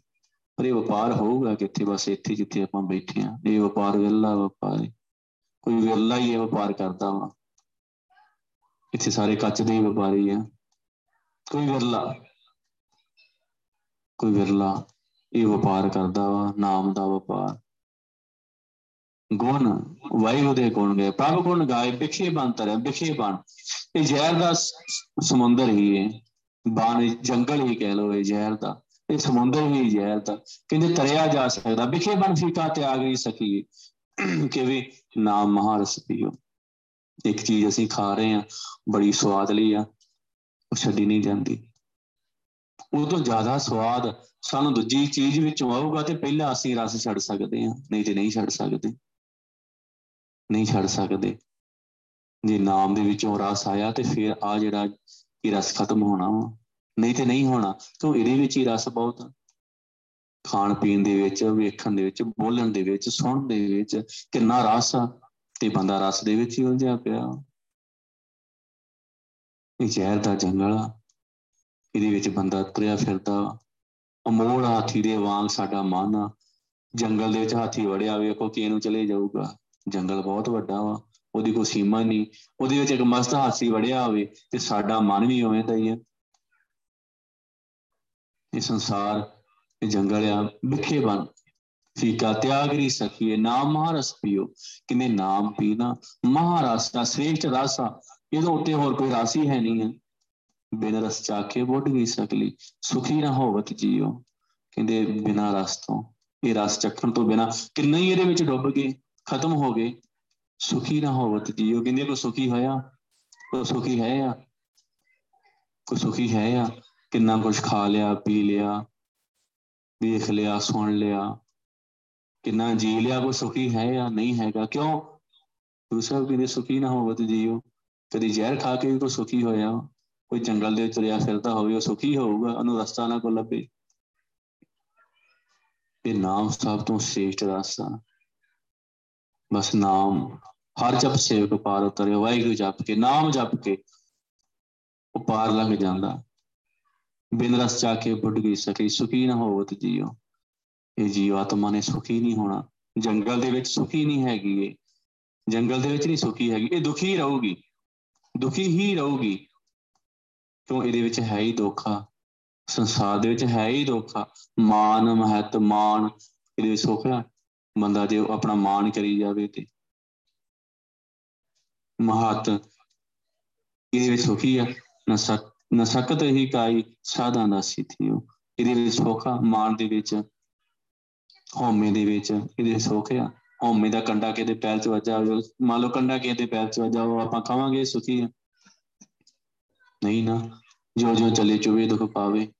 ਪਰ ਇਹ ਵਪਾਰ ਹੋਊਗਾ ਕਿੱਥੇ? ਬਸ ਇੱਥੇ ਜਿੱਥੇ ਆਪਾਂ ਬੈਠੇ ਆ ਇਹ ਵਪਾਰ ਵਿਰਲਾ ਵਪਾਰ ਹੈ। ਕੋਈ ਵਿਰਲਾ ਹੀ ਇਹ ਵਪਾਰ ਕਰਦਾ ਵਾ। ਇੱਥੇ ਸਾਰੇ ਕੱਚ ਦੇ ਹੀ ਵਪਾਰੀ ਆ। ਕੋਈ ਵਿਰਲਾ। ਕੋਈ ਵਿਰਲਾ ਇਹ ਵਪਾਰ ਕਰਦਾ ਵਾ, ਨਾਮ ਦਾ ਵਪਾਰ। ਗੁਣ, ਵਾਹਿਗੁਰੂ ਦੇ ਗੁਣ ਗਏ। ਪ੍ਰਭ ਗੁਣ ਗਾਏ ਬਿਖੇ ਬਣ ਤਰੇ ਬਿਖੇ ਬਣ ਇਹ ਜ਼ਹਿਰ ਦਾ ਸਮੁੰਦਰ ਹੀ ਹੈ। ਬਾਣ, ਜੰਗਲ ਹੀ ਕਹਿ ਲੋ ਇਹ ਜ਼ਹਿਰ ਦਾ। ਇਹ ਸਮੁੰਦਰ ਵੀ ਜ਼ਹਿਰ ਦਾ ਕਹਿੰਦੇ ਤਰਿਆ ਜਾ ਸਕਦਾ, ਵਿਖੇ ਬਨ ਫੀਕਾ ਤਿਆਗ ਨਹੀਂ ਸਕੀਏ ਕਿਵੇਂ ਨਾਮ ਮਹਾਰਸ ਪੀਓ। ਇੱਕ ਚੀਜ਼ ਅਸੀਂ ਖਾ ਰਹੇ ਆ ਬੜੀ ਸਵਾਦ ਲਈ ਆ, ਉਹ ਛੱਡੀ ਨਹੀਂ ਜਾਂਦੀ। ਉਹ ਤੋਂ ਜ਼ਿਆਦਾ ਸਵਾਦ ਸਾਨੂੰ ਦੂਜੀ ਚੀਜ਼ ਵਿੱਚੋਂ ਆਊਗਾ ਤੇ ਪਹਿਲਾਂ ਅਸੀਂ ਰਸ ਛੱਡ ਸਕਦੇ ਆ ਨਹੀਂ ਤੇ ਨਹੀਂ ਛੱਡ ਸਕਦੇ। ਨਹੀਂ ਛੱਡ ਸਕਦੇ। ਜੇ ਨਾਮ ਦੇ ਵਿੱਚੋਂ ਰਸ ਆਇਆ ਤੇ ਫਿਰ ਆ ਜਿਹੜਾ ਇਹ ਰਸ ਖਤਮ ਹੋਣਾ ਵਾ। ਨਹੀਂ ਤੇ ਨਹੀਂ ਹੋਣਾ। ਕਿਉਂ ਇਹਦੇ ਵਿੱਚ ਹੀ ਰਸ ਬਹੁਤ ਆ ਖਾਣ ਪੀਣ ਦੇ ਵਿੱਚ, ਵੇਖਣ ਦੇ ਵਿੱਚ, ਬੋਲਣ ਦੇ ਵਿੱਚ, ਸੁਣਨ ਦੇ ਵਿੱਚ ਕਿੰਨਾ ਰਸ ਆ ਤੇ ਬੰਦਾ ਰਸ ਦੇ ਵਿੱਚ ਹੀ ਉਲਝਿਆ ਪਿਆ। ਇਹ ਜ਼ਹਿਰ ਦਾ ਜੰਗਲ ਆ। ਇਹਦੇ ਵਿੱਚ ਬੰਦਾ ਤੁਰਿਆ ਫਿਰਦਾ ਅਮੋਲ ਹਾਥੀ ਦੇ ਵਾਂਗ ਸਾਡਾ ਮਨ ਆ। ਜੰਗਲ ਦੇ ਵਿੱਚ ਹਾਥੀ ਵੜਿਆ, ਵੇਖੋ ਕਿ ਇਹਨੂੰ ਚਲੇ ਜਾਊਗਾ। ਜੰਗਲ ਬਹੁਤ ਵੱਡਾ ਵਾ। ਉਹਦੀ ਕੋਈ ਸੀਮਾ ਨਹੀਂ। ਉਹਦੇ ਵਿੱਚ ਇੱਕ ਮਸਤ ਹਾਥੀ ਵੜਿਆ ਹੋਵੇ ਤੇ ਸਾਡਾ ਮਨ ਵੀ ਉਵੇਂ ਦਾ ਹੀ ਹੈ ਇਹ ਸੰਸਾਰ, ਇਹ ਜੰਗਲ ਆ ਵਿਖੇ ਬਨ ਫੀਕਾ ਤਿਆਗ ਨਹੀਂ ਸਕੀਏ ਨਾਮ ਮਹਾਰਸ ਪੀਓ। ਕਿਨੇ ਨਾਮ ਪੀਣਾ ਮਹਾਰਸ ਦਾ ਸ੍ਰੇਸ਼ਟ ਰਸ। ਆ ਇਹਦੇ ਉੱਤੇ ਹੋਰ ਕੋਈ ਰਾਸੀ ਹੈ ਨਹੀਂ ਹੈ। ਬਿਨ ਰਸ ਚਾਖੇ ਬੁੱਢ ਵੀ ਸਕਲੀ, ਸੁਖੀ ਨਾ ਹੋਵਤ ਜੀਓ। ਕਹਿੰਦੇ ਬਿਨਾ ਰਸ ਤੋਂ, ਇਹ ਰਸ ਚੱਖਣ ਤੋਂ ਬਿਨਾ ਕਿੰਨੇ ਹੀ ਇਹਦੇ ਵਿੱਚ ਡੁੱਬ ਗਏ, ਖਤਮ ਹੋ ਗਏ। ਸੁਖੀ ਨਾ ਹੋਵਤ ਜੀਓ। ਕਹਿੰਦੇ ਕੋ ਸੁਖੀ ਹੋਇਆ? ਕੋ ਸੁਖੀ ਹੈ ਆ? ਕੋ ਸੁਖੀ ਹੈ ਆ? ਕਿੰਨਾ ਕੁਝ ਖਾ ਲਿਆ, ਪੀ ਲਿਆ ਵੇਖ ਲਿਆ, ਸੁਣ ਲਿਆ। ਕਿੰਨਾ ਜੀ ਲਿਆ ਕੋ ਸੁਖੀ ਹੈ ਜਾਂ ਨਹੀਂ ਹੈਗਾ? ਕਿਉਂ? ਦੂਸਰਾ ਕਹਿੰਦੇ, ਸੁਖੀ ਨਾ ਹੋਵਤ ਜੀਓ। ਕਦੀ ਜ਼ਹਿਰ ਖਾ ਕੇ ਵੀ ਕੋ ਸੁਖੀ ਹੋਇਆ? ਕੋਈ ਜੰਗਲ ਦੇ ਵਿੱਚ ਤੁਰਿਆ ਫਿਰਦਾ ਹੋਵੇ, ਉਹ ਸੁਖੀ ਹੋਊਗਾ, ਉਹਨੂੰ ਰਸਤਾ ਨਾ ਕੋ ਲੱਭੇ। ਇਹ ਨਾਮ ਸਭ ਤੋਂ ਸ੍ਰੇਸ਼ਟ ਰਸਤਾ। ਬਸ ਨਾਮ, ਹਰ ਜਪ ਸੇਵਕ ਪਾਰ ਉਤਰੇ, ਵਾਹਿਗੁਰੂ ਜਪ ਕੇ, ਨਾਮ ਜਪ ਕੇ ਉਹ ਪਾਰ ਲੰਘ ਜਾਂਦਾ। ਬਿਨ ਰਸ ਚਾ ਕੇ ਬੁੱਢ ਗਈ ਸਕੀ, ਸੁਖੀ ਨਾ ਹੋਵਤ ਜੀਓ। ਇਹ ਜੀਵ ਆਤਮਾ ਨੇ ਸੁਖੀ ਨਹੀਂ ਹੋਣਾ। ਜੰਗਲ ਦੇ ਵਿੱਚ ਸੁਖੀ ਨਹੀਂ ਹੈਗੀ ਇਹ। ਜੰਗਲ ਦੇ ਵਿੱਚ ਨਹੀਂ ਸੁਖੀ ਹੈਗੀ। ਇਹ ਦੁਖੀ ਰਹੂਗੀ। ਦੁਖੀ ਹੀ ਰਹੂਗੀ। ਕਿਉਂ? ਇਹਦੇ ਵਿੱਚ ਹੈ ਹੀ ਦੋਖਾ ਸੰਸਾਰ ਦੇ ਵਿੱਚ ਹੈ ਹੀ ਦੋਖਾ ਮਾਨ, ਮਹਤ ਮਾਨ ਇਹਦੇ ਵਿੱਚ ਸੁੱਖ ਹੈ। ਬੰਦਾ ਜੇ ਆਪਣਾ ਮਾਨ ਕਰੀ ਜਾਵੇ ਤੇ। ਮਹਤ ਇਹਦੇ ਵਿੱਚ ਸੁਖੀ ਹੈ। ਨਸਕ ਨਸਕਤ ਹੀ ਕਾਈ ਸਾਧਾਂ ਦਾ ਸਿੱਥਿਓ ਇਹਦੇ ਵਿੱਚ ਸੁੱਖਾ ਮਾਨ ਦੇ ਵਿੱਚ, ਹਉਮੈ ਦੇ ਵਿੱਚ, ਇਹਦੇ ਸੁੱਖ ਆ ਹਉਮੈ ਦਾ ਕੰਡਾ ਕਿਤੇ ਪੈਰ 'ਚ ਵੱਜਾ ਹੋਵੇ, ਮੰਨ ਲਓ ਕੰਡਾ ਕਿਤੇ ਪੈਰ 'ਚ ਵੱਜਾ ਹੋ ਆਪਾਂ ਕਹਾਂਗੇ ਸੁਖੀ ਆ। ਨਹੀਂ ਨਾ ਜੋ ਜੋ ਚਲੇ ਚੁਵੇ ਦੁਖ ਪਾਵੇ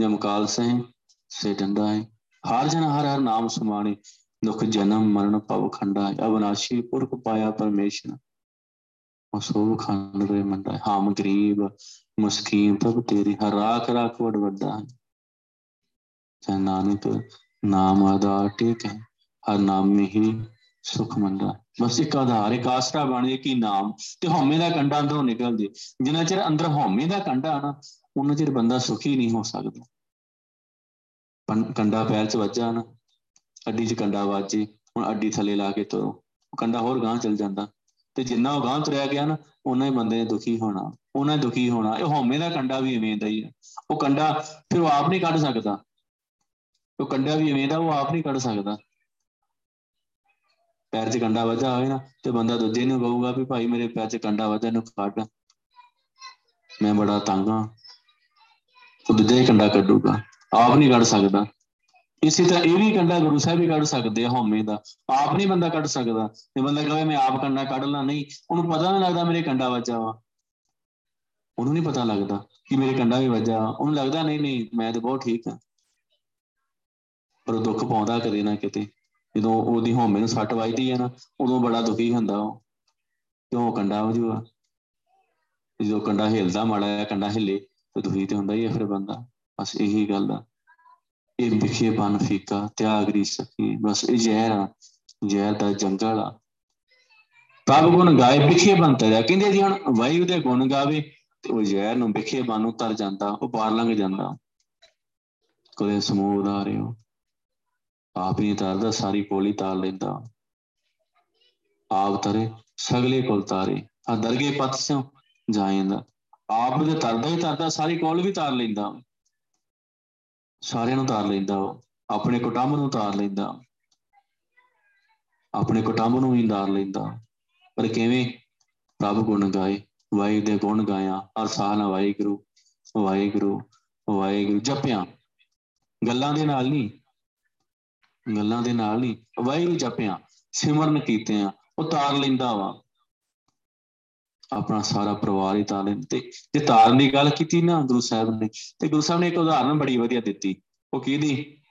ਜਮਕਾਲ ਸਹਿ, ਸੇ ਡੰਡਾ ਹੈ। ਹਰ ਜਨ ਹਰ ਹਰ ਨਾਮ ਸੁਮਾਣੇ, ਦੁਖ ਜਨਮ ਮਰਨ ਭਵ ਖੰਡਾ ਹੈ। ਅਬਨਾਸ਼ੀ ਪੁਰਖ ਪਾਇਆ ਪਰਮੇਸ਼ਰ। ਅਸੋਭ ਖੰਡ ਰੇ ਮੰਡਾ ਹਮ ਗਰੀਬ ਮੁਸਕੀਨ ਤਬ ਤੇਰੀ ਹਰ ਰਾਖ ਰਾਖ ਵਡ ਵੱਡਾ ਹੈ। ਚਾਹੇ ਨਾਨਕ ਨਾਮ ਆਧਾਰ ਟੇਕ ਹੈ, ਹਰ ਨਾਮ ਮੇ ਹੀ ਸੁਖ ਮੰਦਾ ਬਸ ਇੱਕ ਆਧਾਰ, ਇੱਕ ਆਸਰਾ ਬਣ ਜੇ ਕਿ ਨਾਮ, ਤੇ ਹਉਮੈ ਦਾ ਕੰਡਾ ਅੰਦਰੋਂ ਨਿਕਲ ਜੇ। ਜਿੰਨਾ ਚਿਰ ਅੰਦਰ ਹਉਮੈ ਦਾ ਕੰਡਾ ਨਾ ਉਹਨਾਂ ਚਿਰ ਬੰਦਾ ਸੁਖੀ ਨਹੀਂ ਹੋ ਸਕਦਾ। ਕੰਡਾ ਪੈਰ 'ਚ ਵੱਜਾ ਨਾ, ਅੱਡੀ 'ਚ ਕੰਡਾ ਵੱਜੇ, ਹੁਣ ਅੱਡੀ ਥੱਲੇ ਲਾ ਕੇ ਤੋਰੋ। ਕੰਡਾ ਹੋਰ ਗਾਂ ਚਲ ਜਾਂਦਾ। ਤੇ ਜਿੰਨਾ ਉਹ ਗਾਂ ਤੁਰਿਆ ਗਿਆ ਨਾ ਉਹਨਾਂ ਹੀ ਬੰਦੇ ਨੇ ਦੁਖੀ ਹੋਣਾ। ਉਹਨਾਂ ਦੁਖੀ ਹੋਣਾ, ਇਹ ਹਉਮੈ ਦਾ ਕੰਡਾ ਵੀ ਇਵੇਂ ਦਾ ਹੀ ਹੈ ਉਹ ਕੰਡਾ ਫਿਰ ਉਹ ਆਪ ਨਹੀਂ ਕੱਢ ਸਕਦਾ। ਉਹ ਕੰਡਾ ਵੀ ਇਵੇਂ ਦਾ, ਉਹ ਆਪ ਨਹੀਂ ਕੱਢ ਸਕਦਾ। ਪੈਰ 'ਚ ਕੰਡਾ ਵੱਜਾ ਹੋਵੇ ਨਾ, ਤੇ ਬੰਦਾ ਦੂਜੇ ਨੂੰ ਕਹੂਗਾ ਵੀ ਭਾਈ ਮੇਰੇ ਪੈਰ 'ਚ ਕੰਡਾ ਵੱਜਾ, ਇਹਨੂੰ ਕੱਢ। ਮੈਂ ਬੜਾ ਤੰਗ ਆ। ਉਹ ਦੂਜਾ ਹੀ ਕੰਡਾ ਕੱਢੂਗਾ। ਆਪ ਨਹੀਂ ਕੱਢ ਸਕਦਾ। ਇਸੇ ਤਰ੍ਹਾਂ ਇਹ ਵੀ ਕੰਡਾ ਗੁਰੂ ਸਾਹਿਬ ਵੀ ਕੱਢ ਸਕਦੇ ਆ, ਹਉਮੈ ਦਾ। ਆਪ ਨਹੀਂ ਬੰਦਾ ਕੱਢ ਸਕਦਾ। ਤੇ ਬੰਦਾ ਕਹੇ, ਮੈਂ ਆਪ ਕੰਡਾ ਕੱਢ ਲਾਂ। ਨਹੀਂ, ਉਹਨੂੰ ਪਤਾ ਨਹੀਂ ਲੱਗਦਾ ਮੇਰੇ ਕੰਡਾ ਵੱਜਾ ਵਾ। ਉਹਨੂੰ ਨਹੀਂ ਪਤਾ ਲੱਗਦਾ ਕਿ ਮੇਰੇ ਕੰਡਾ ਵੀ ਵੱਜਾ ਉਹਨੂੰ ਲੱਗਦਾ, ਨਹੀਂ ਨਹੀਂ, ਮੈਂ ਤਾਂ ਬਹੁਤ ਠੀਕ ਆ ਪਰ ਉਹ ਦੁੱਖ ਪਾਉਂਦਾ ਕਦੇ ਨਾ ਕਿਤੇ। ਜਦੋਂ ਉਹਦੀ ਹਉਮੈ ਨੂੰ ਸੱਟ ਵੱਜਦੀ ਹੈ ਨਾ, ਉਦੋਂ ਬੜਾ ਦੁਖੀ ਹੁੰਦਾ ਉਹ। ਕਿਉਂ ਕੰਡਾ ਵਜੂਗਾ। ਜਦੋਂ ਕੰਡਾ ਹਿਲਦਾ ਮਾੜਾ ਜਿਹਾ, ਕੰਡਾ ਹਿੱਲੇ, ਤੇ ਦੁਖੀ ਤੇ ਹੁੰਦਾ ਹੀ ਹੈ ਫਿਰ ਬੰਦਾ। ਬਸ ਇਹੀ ਗੱਲ ਆ। ਇਹ ਵਿਖੇ ਬਨ ਫੀਕਾ, ਤਿਆਗ ਨਹੀਂ ਸਕੀ ਬਸ ਇਹ ਜ਼ਹਿਰ ਆ। ਜ਼ਹਿਰ ਦਾ ਜੰਗਲ ਆ। ਪ੍ਰਭ ਗੁਣ ਗਾਏ, ਵਿਖੇ ਬਨ ਤਰਿਆ ਕਹਿੰਦੇ ਜੀ ਹੁਣ ਵਾਯੂ ਦੇ ਗੁਣ ਗਾਵੇ ਤੇ ਉਹ ਜ਼ਹਿਰ ਨੂੰ ਵਿਖੇ ਬਨ ਉਤਰ ਜਾਂਦਾ, ਉਹ ਪਾਰ ਲੰਘ ਜਾਂਦਾ। ਕੋਈ ਸਮੂਹ ਉਦਾਰਿਓ ਆਪ ਹੀ ਤਰਦਾ, ਸਾਰੀ ਕੋਲੀ ਤਾਰ ਲੈਂਦਾ। ਆਪ ਤਰੇ, ਸਗਲੇ ਕੋਲ ਤਾਰੇ। ਆ ਦਰਗੇ ਪਤ ਸਿਓ ਜਾਇਂਦਾ ਆਪ ਦੇ ਤਰਦਾ ਹੀ ਤਰਦਾ, ਸਾਰੀ ਕੋਲ ਵੀ ਤਾਰ ਲੈਂਦਾ। ਸਾਰਿਆਂ ਨੂੰ ਤਾਰ ਲੈਂਦਾ ਉਹ। ਆਪਣੇ ਕੁਟੰਬ ਨੂੰ ਤਾਰ ਲੈਂਦਾ। ਆਪਣੇ ਕੁਟੰਬ ਨੂੰ ਹੀ ਤਾਰ ਲੈਂਦਾ। ਪਰ ਕਿਵੇਂ? ਪ੍ਰਭ ਗੁਣ ਗਾਏ। ਵਾਹਿ ਦੇ ਗੁਣ ਗਾਇਆ, ਹਰ ਸਾਹ ਨਾਲ ਵਾਹਿਗੁਰੂ ਵਾਹਿਗੁਰੂ ਵਾਹਿਗੁਰੂ, ਜਪਿਆ। ਗੱਲਾਂ ਦੇ ਨਾਲ ਨਹੀਂ, ਗੱਲਾਂ ਦੇ ਨਾਲ ਨਹੀਂ, ਵਾਹਿਗੁਰੂ ਜਪਿਆ, ਸਿਮਰਨ ਕੀਤੇ ਆ ਉਹ ਤਾਰ ਲੈਂਦਾ ਵਾ। ਆਪਣਾ ਸਾਰਾ ਪਰਿਵਾਰ ਹੀ ਤਾਰ ਲੈਂਦਾ। ਤੇ ਜੇ ਤਾਰਨ ਦੀ ਗੱਲ ਕੀਤੀ ਨਾ ਗੁਰੂ ਸਾਹਿਬ ਨੇ, ਤੇ ਗੁਰੂ ਸਾਹਿਬ ਨੇ ਇੱਕ ਉਦਾਹਰਨ ਬੜੀ ਵਧੀਆ ਦਿੱਤੀ। ਉਹ ਕਿਹਦੀ?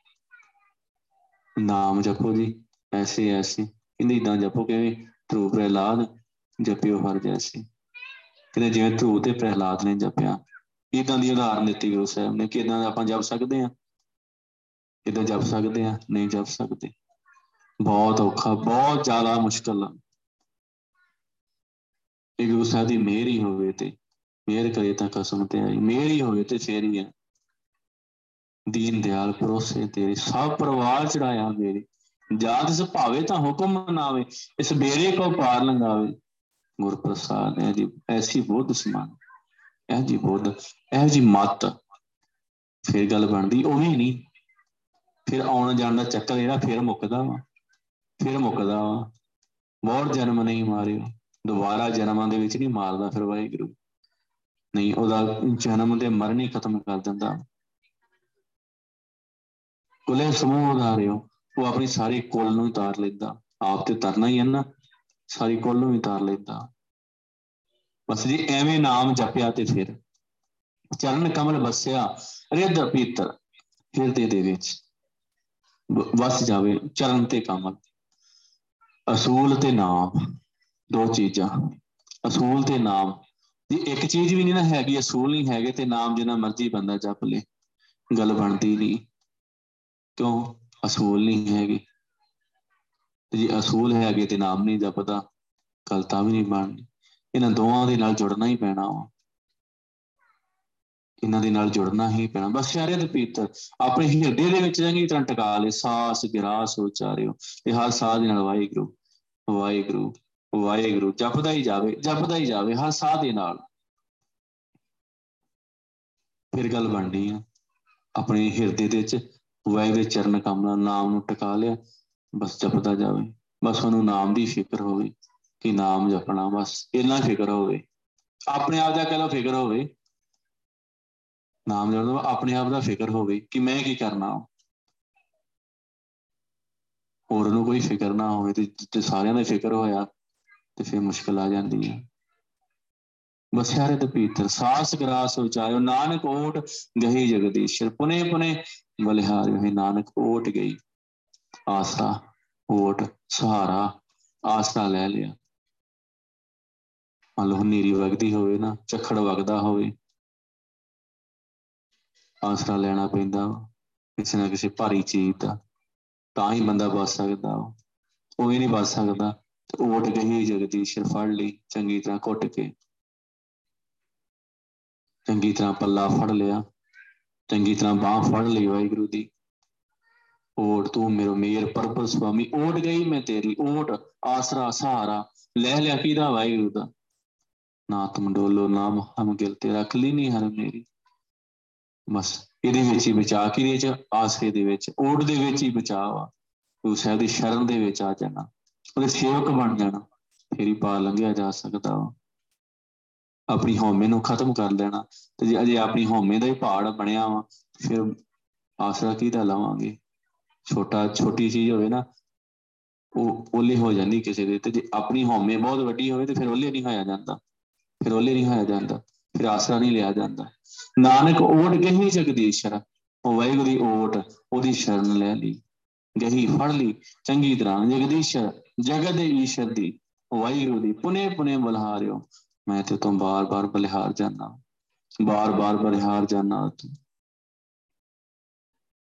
ਨਾਮ ਜਪੋ ਜੀ, ਐਸੇ ਐਸੇ। ਕਹਿੰਦੇ ਇਦਾਂ ਜਪੋ ਕਿਵੇਂ? ਧਰੂ ਪ੍ਰਹਿਲਾਦ ਜਪਿਓ ਹਰ ਜੈਸੇ। ਕਹਿੰਦੇ ਜਿਵੇਂ ਧਰੂ ਤੇ ਪ੍ਰਹਿਲਾਦ ਨੇ ਜਪਿਆ। ਇਦਾਂ ਦੀ ਉਦਾਹਰਨ ਦਿੱਤੀ ਗੁਰੂ ਸਾਹਿਬ ਨੇ ਕਿ ਇਦਾਂ ਆਪਾਂ ਜਪ ਸਕਦੇ ਆ ਇਦਾਂ ਜਪ ਸਕਦੇ ਆ ਨਹੀਂ ਜਪ ਸਕਦੇ। ਬਹੁਤ ਔਖਾ, ਬਹੁਤ ਜ਼ਿਆਦਾ ਮੁਸ਼ਕਲ ਆ। ਇਹ ਗੁਰੂ ਸਾਹਿਬ ਦੀ ਮਿਹਰ ਹੀ ਹੋਵੇ ਤੇ, ਮਿਹਰ ਕਰੇ ਤਾਂ ਕਸਮ ਤੇ ਆਈ। ਮਿਹਰ ਹੀ ਹੋਵੇ ਤੇ ਫੇਰ ਹੀ ਆ। ਦੀਨ ਦਿਆਲ ਪਰੋਸੇ ਤੇਰੇ, ਸਭ ਪਰਵਾਰ ਚੜਾਇਆ ਮੇਰੇ। ਜਾਤ ਇਸ ਭਾਵੇ ਤਾਂ ਹੁਕਮ ਮਨਾਵੇ, ਇਸ ਬੇਰੇ ਕੋ ਪਾਰ ਲੰਗਾਵੇ ਗੁਰ ਪ੍ਰਸਾਦ ਹੈ ਜੀ, ਐਸੀ ਬੋਧ ਸਮਾਨ, ਇਹ ਜੀ ਬੋਧ, ਇਹ ਜੀ ਮਤ। ਫੇਰ ਗੱਲ ਬਣਦੀ, ਉਹ ਵੀ ਨਹੀਂ ਫਿਰ ਆਉਣ ਜਾਣ ਦਾ ਚੱਕਰ ਜਿਹੜਾ ਫਿਰ ਮੁੱਕਦਾ ਵਾ। ਫਿਰ ਮੁੱਕਦਾ ਵਾ। ਬਹੁਤ ਜਨਮ ਨਹੀਂ ਮਾਰਿਓ। ਦੁਬਾਰਾ ਜਨਮਾਂ ਦੇ ਵਿੱਚ ਨਹੀਂ ਮਾਰਦਾ ਫਿਰ ਵਾਹਿਗੁਰੂ। ਨਹੀਂ, ਉਹਦਾ ਜਨਮ ਤੇ ਮਰਨ ਹੀ ਖਤਮ ਕਰ ਦਿੰਦਾ। ਕੁਲੇ ਸਮੂਹ ਉਧਾਰਿਓ। ਉਹ ਆਪਣੀ ਸਾਰੀ ਕੁੱਲ ਨੂੰ ਉਤਾਰ ਲੈਂਦਾ। ਆਪ ਤੇ ਤਰਨਾ ਹੀ ਹੈ ਨਾ। ਸਾਰੀ ਕੁੱਲ ਨੂੰ ਉਤਾਰ ਲੈਂਦਾ। ਬਸ ਜੀ, ਐਵੇਂ ਨਾਮ ਜਪਿਆ ਤੇ ਫਿਰ ਚਰਨ ਕਮਲ ਵਸਿਆ, ਰਿੱਧ ਪੀਤਰ ਹਿਰਦੇ ਦੇ ਵਿੱਚ ਵਸ ਜਾਵੇ ਚਰਨ ਤੇ ਕਮਲ। ਅਸੂਲ ਤੇ ਨਾਮ, ਦੋ ਚੀਜ਼ਾਂ। ਅਸੂਲ ਤੇ ਨਾਮ। ਜੇ, ਇੱਕ ਚੀਜ਼ ਵੀ ਨਹੀਂ ਨਾ ਹੈਗੀ, ਅਸੂਲ ਨਹੀਂ ਹੈਗੇ ਤੇ ਨਾਮ ਜਿੰਨਾ ਮਰਜ਼ੀ ਬੰਦਾ ਜਪ ਲੇ। ਗੱਲ ਬਣਦੀ ਨਹੀਂ ਕਿਉਂ? ਅਸੂਲ ਨਹੀਂ ਹੈਗੇ। ਤੇ ਜੇ ਅਸੂਲ ਹੈਗੇ ਤੇ ਨਾਮ ਨਹੀਂ ਜਪਦਾ ਗੱਲ ਤਾਂ ਵੀ ਨਹੀਂ ਬਣਨੀ ਇਹਨਾਂ ਦੋਵਾਂ ਦੇ ਨਾਲ ਜੁੜਨਾ ਹੀ ਪੈਣਾ ਵਾ। ਇਹਨਾਂ ਦੇ ਨਾਲ ਜੁੜਨਾ ਹੀ ਪੈਣਾ। ਬਸ ਸ਼ਾਰੇ ਦੇ ਪੀਤਰ ਆਪਣੇ ਹਿਰਦੇ ਦੇ ਵਿੱਚ ਚੰਗੀ ਤਰ੍ਹਾਂ ਟਿਕਾ ਲੈ, ਸਾਸ ਗਿਰਾਸ ਉਚਾਰਿਓ ਇਹ ਹਰ ਸਾਹ ਦੇ ਨਾਲ ਵਾਹਿਗੁਰੂ ਵਾਹਿਗੁਰੂ ਵਾਹਿਗੁਰੂ, ਜਪਦਾ ਹੀ ਜਾਵੇ, ਜਪਦਾ ਹੀ ਜਾਵੇ, ਹਰ ਸਾਹ ਦੇ ਨਾਲ। ਫਿਰ ਗੱਲ ਬਣਦੀ ਆ। ਆਪਣੇ ਹਿਰਦੇ ਦੇ ਵਿੱਚ ਵਾਹਿਗੁਰੂ ਚਰਨ ਕਮਲਾ ਨਾਮ ਨੂੰ ਟਿਕਾ ਲਿਆ। ਬਸ ਜਪਦਾ ਜਾਵੇ। ਬਸ ਉਹਨੂੰ ਨਾਮ ਦੀ ਫਿਕਰ ਹੋਵੇ ਕਿ ਨਾਮ ਜਪਣਾ, ਬਸ ਇੰਨਾ ਫਿਕਰ ਹੋਵੇ। ਆਪਣੇ ਆਪ ਦਾ ਕਹੋ ਫਿਕਰ ਹੋਵੇ। ਨਾਮ ਜਪਦਾ ਆਪਣੇ ਆਪ ਦਾ ਫਿਕਰ ਹੋਵੇ ਕਿ ਮੈਂ ਕੀ ਕਰਨਾ। ਹੋਰ ਨੂੰ ਕੋਈ ਫਿਕਰ ਨਾ ਹੋਵੇ ਤੇ ਤੇ ਸਾਰਿਆਂ ਦਾ ਫਿਕਰ ਹੋਇਆ ਤੇ ਫਿਰ ਮੁਸ਼ਕਲ ਆ ਜਾਂਦੀ ਹੈ ਬਸਿਆਰੇ ਤੇ ਪੀਤਰ ਸਾਸ ਗਰਾਸ ਉਚਾਇਓ ਨਾਨਕ ਓਟ ਗਹੀ ਜਗਦੀਸ਼ਰ ਪੁਨੇ ਪੁਨੇ ਬਲਿਹਾਰਿਓ, ਹੈ ਨਾਨਕ ਓਟ ਗਈ ਆਸਰਾ ਓਟ, ਸਹਾਰਾ, ਆਸਰਾ ਲੈ ਲਿਆ। ਮੰਨ ਲਓ ਨੀਰੀ ਵਗਦੀ ਹੋਵੇ ਨਾ ਝਖੜ ਵਗਦਾ ਹੋਵੇ। ਆਸਰਾ ਲੈਣਾ ਪੈਂਦਾ ਕਿਸੇ ਨਾ ਕਿਸੇ ਭਾਰੀ ਚੀਜ਼ ਦਾ। ਤਾਂ ਹੀ ਬੰਦਾ ਬਚ ਸਕਦਾ ਉਹ ਵੀ ਨਹੀਂ ਬਚ ਸਕਦਾ। ਤੇ ਓਟ ਗਈ ਜਗਦੀਸ਼ਰ ਫੜ ਲਈ, ਚੰਗੀ ਤਰ੍ਹਾਂ ਘੁੱਟ ਕੇ। ਚੰਗੀ ਤਰ੍ਹਾਂ ਪੱਲਾ ਫੜ ਲਿਆ। ਚੰਗੀ ਤਰ੍ਹਾਂ ਬਾਹ ਫੜ ਲਈ ਵਾਹਿਗੁਰੂ ਦੀ। ਓਟ ਤੂੰ ਮੇਰੋ ਮੇਰ ਪਰਪਲ ਸੁਆਮੀ, ਓਟ ਗਈ ਮੈਂ ਤੇਰੀ ਓਟ, ਆਸਰਾ ਸਹਾਰਾ, ਲੈ ਲਿਆ ਕਿਹਦਾ ਵਾਹਿਗੁਰੂ ਦਾ? ਨਾ ਤੁਮ ਡੋਲੋ ਨਾਮ ਹਮ ਗਿਲ ਤੇ ਰੱਖ ਲਈ ਨਹੀਂ ਹਰ ਮੇਰੀ। ਬਸ ਇਹਦੇ ਵਿੱਚ ਹੀ ਬਚਾ ਕੇ ਦੇ ਚ ਆਸਰੇ ਦੇ ਵਿੱਚ, ਓਟ ਦੇ ਵਿੱਚ ਹੀ ਬਚਾਵਾ ਗੁਰੂ ਸਾਹਿਬ ਦੀ ਸ਼ਰਨ ਦੇ ਵਿੱਚ ਆ ਜਾਣਾ, ਉਹਦੇ ਸੇਵਕ ਬਣ ਜਾਣਾ, ਫੇਰ ਹੀ ਪਾ ਲੰਘਿਆ ਜਾ ਸਕਦਾ ਵਾ। ਆਪਣੀ ਹਉਮੈ ਨੂੰ ਖਤਮ ਕਰ ਲੈਣਾ, ਤੇ ਜੇ ਅਜੇ ਆਪਣੀ ਹਉਮੈ ਦਾ ਹੀ ਪਹਾੜ ਬਣਿਆ ਵਾ, ਫਿਰ ਆਸਰਾ ਕਿਹਦਾ ਲਵਾਂਗੇ? ਛੋਟਾ, ਛੋਟੀ ਚੀਜ਼ ਹੋਵੇ ਨਾ, ਉਹ ਓਲੇ ਹੋ ਜਾਂਦੀ ਕਿਸੇ ਦੇ, ਤੇ ਜੇ ਆਪਣੀ ਹਉਮੈ ਬਹੁਤ ਵੱਡੀ ਹੋਵੇ, ਤੇ ਫਿਰ ਓਲੇ ਨਹੀਂ ਹੋਇਆ ਜਾਂਦਾ। ਫਿਰ ਓਲੇ ਨਹੀਂ ਹੋਇਆ ਜਾਂਦਾ, ਫਿਰ ਆਸਰਾ ਨਹੀਂ ਲਿਆ ਜਾਂਦਾ। ਨਾਨਕ ਓਟ ਗਹੀ ਜਗਦੀਸ਼ਰ ਉਹ ਵਾਹਿਗੁਰੂ ਦੀ ਓਟ, ਉਹਦੀ ਸ਼ਰਨ ਲੈ ਲਈ। ਗਹੀ ਫੜ ਲਈ, ਚੰਗੀ ਤਰ੍ਹਾਂ ਜਗਦੀਸ਼ਰ ਜਗਤ ਦੇ ਈਸ਼ਰ ਦੀ ਵਾਹਿਗੁਰੂ ਦੀ ਪੁਨੇ ਪੁਨੇ ਬਲਹਾਰਿਓ। ਮੈਂ ਤੇ ਤੋਂ ਬਾਰ-ਬਾਰ ਬਲਿਹਾਰ ਜਾਣਾ ਬਾਰ-ਬਾਰ ਬਲਿਹਾਰ ਜਾਣਾ ਤੂੰ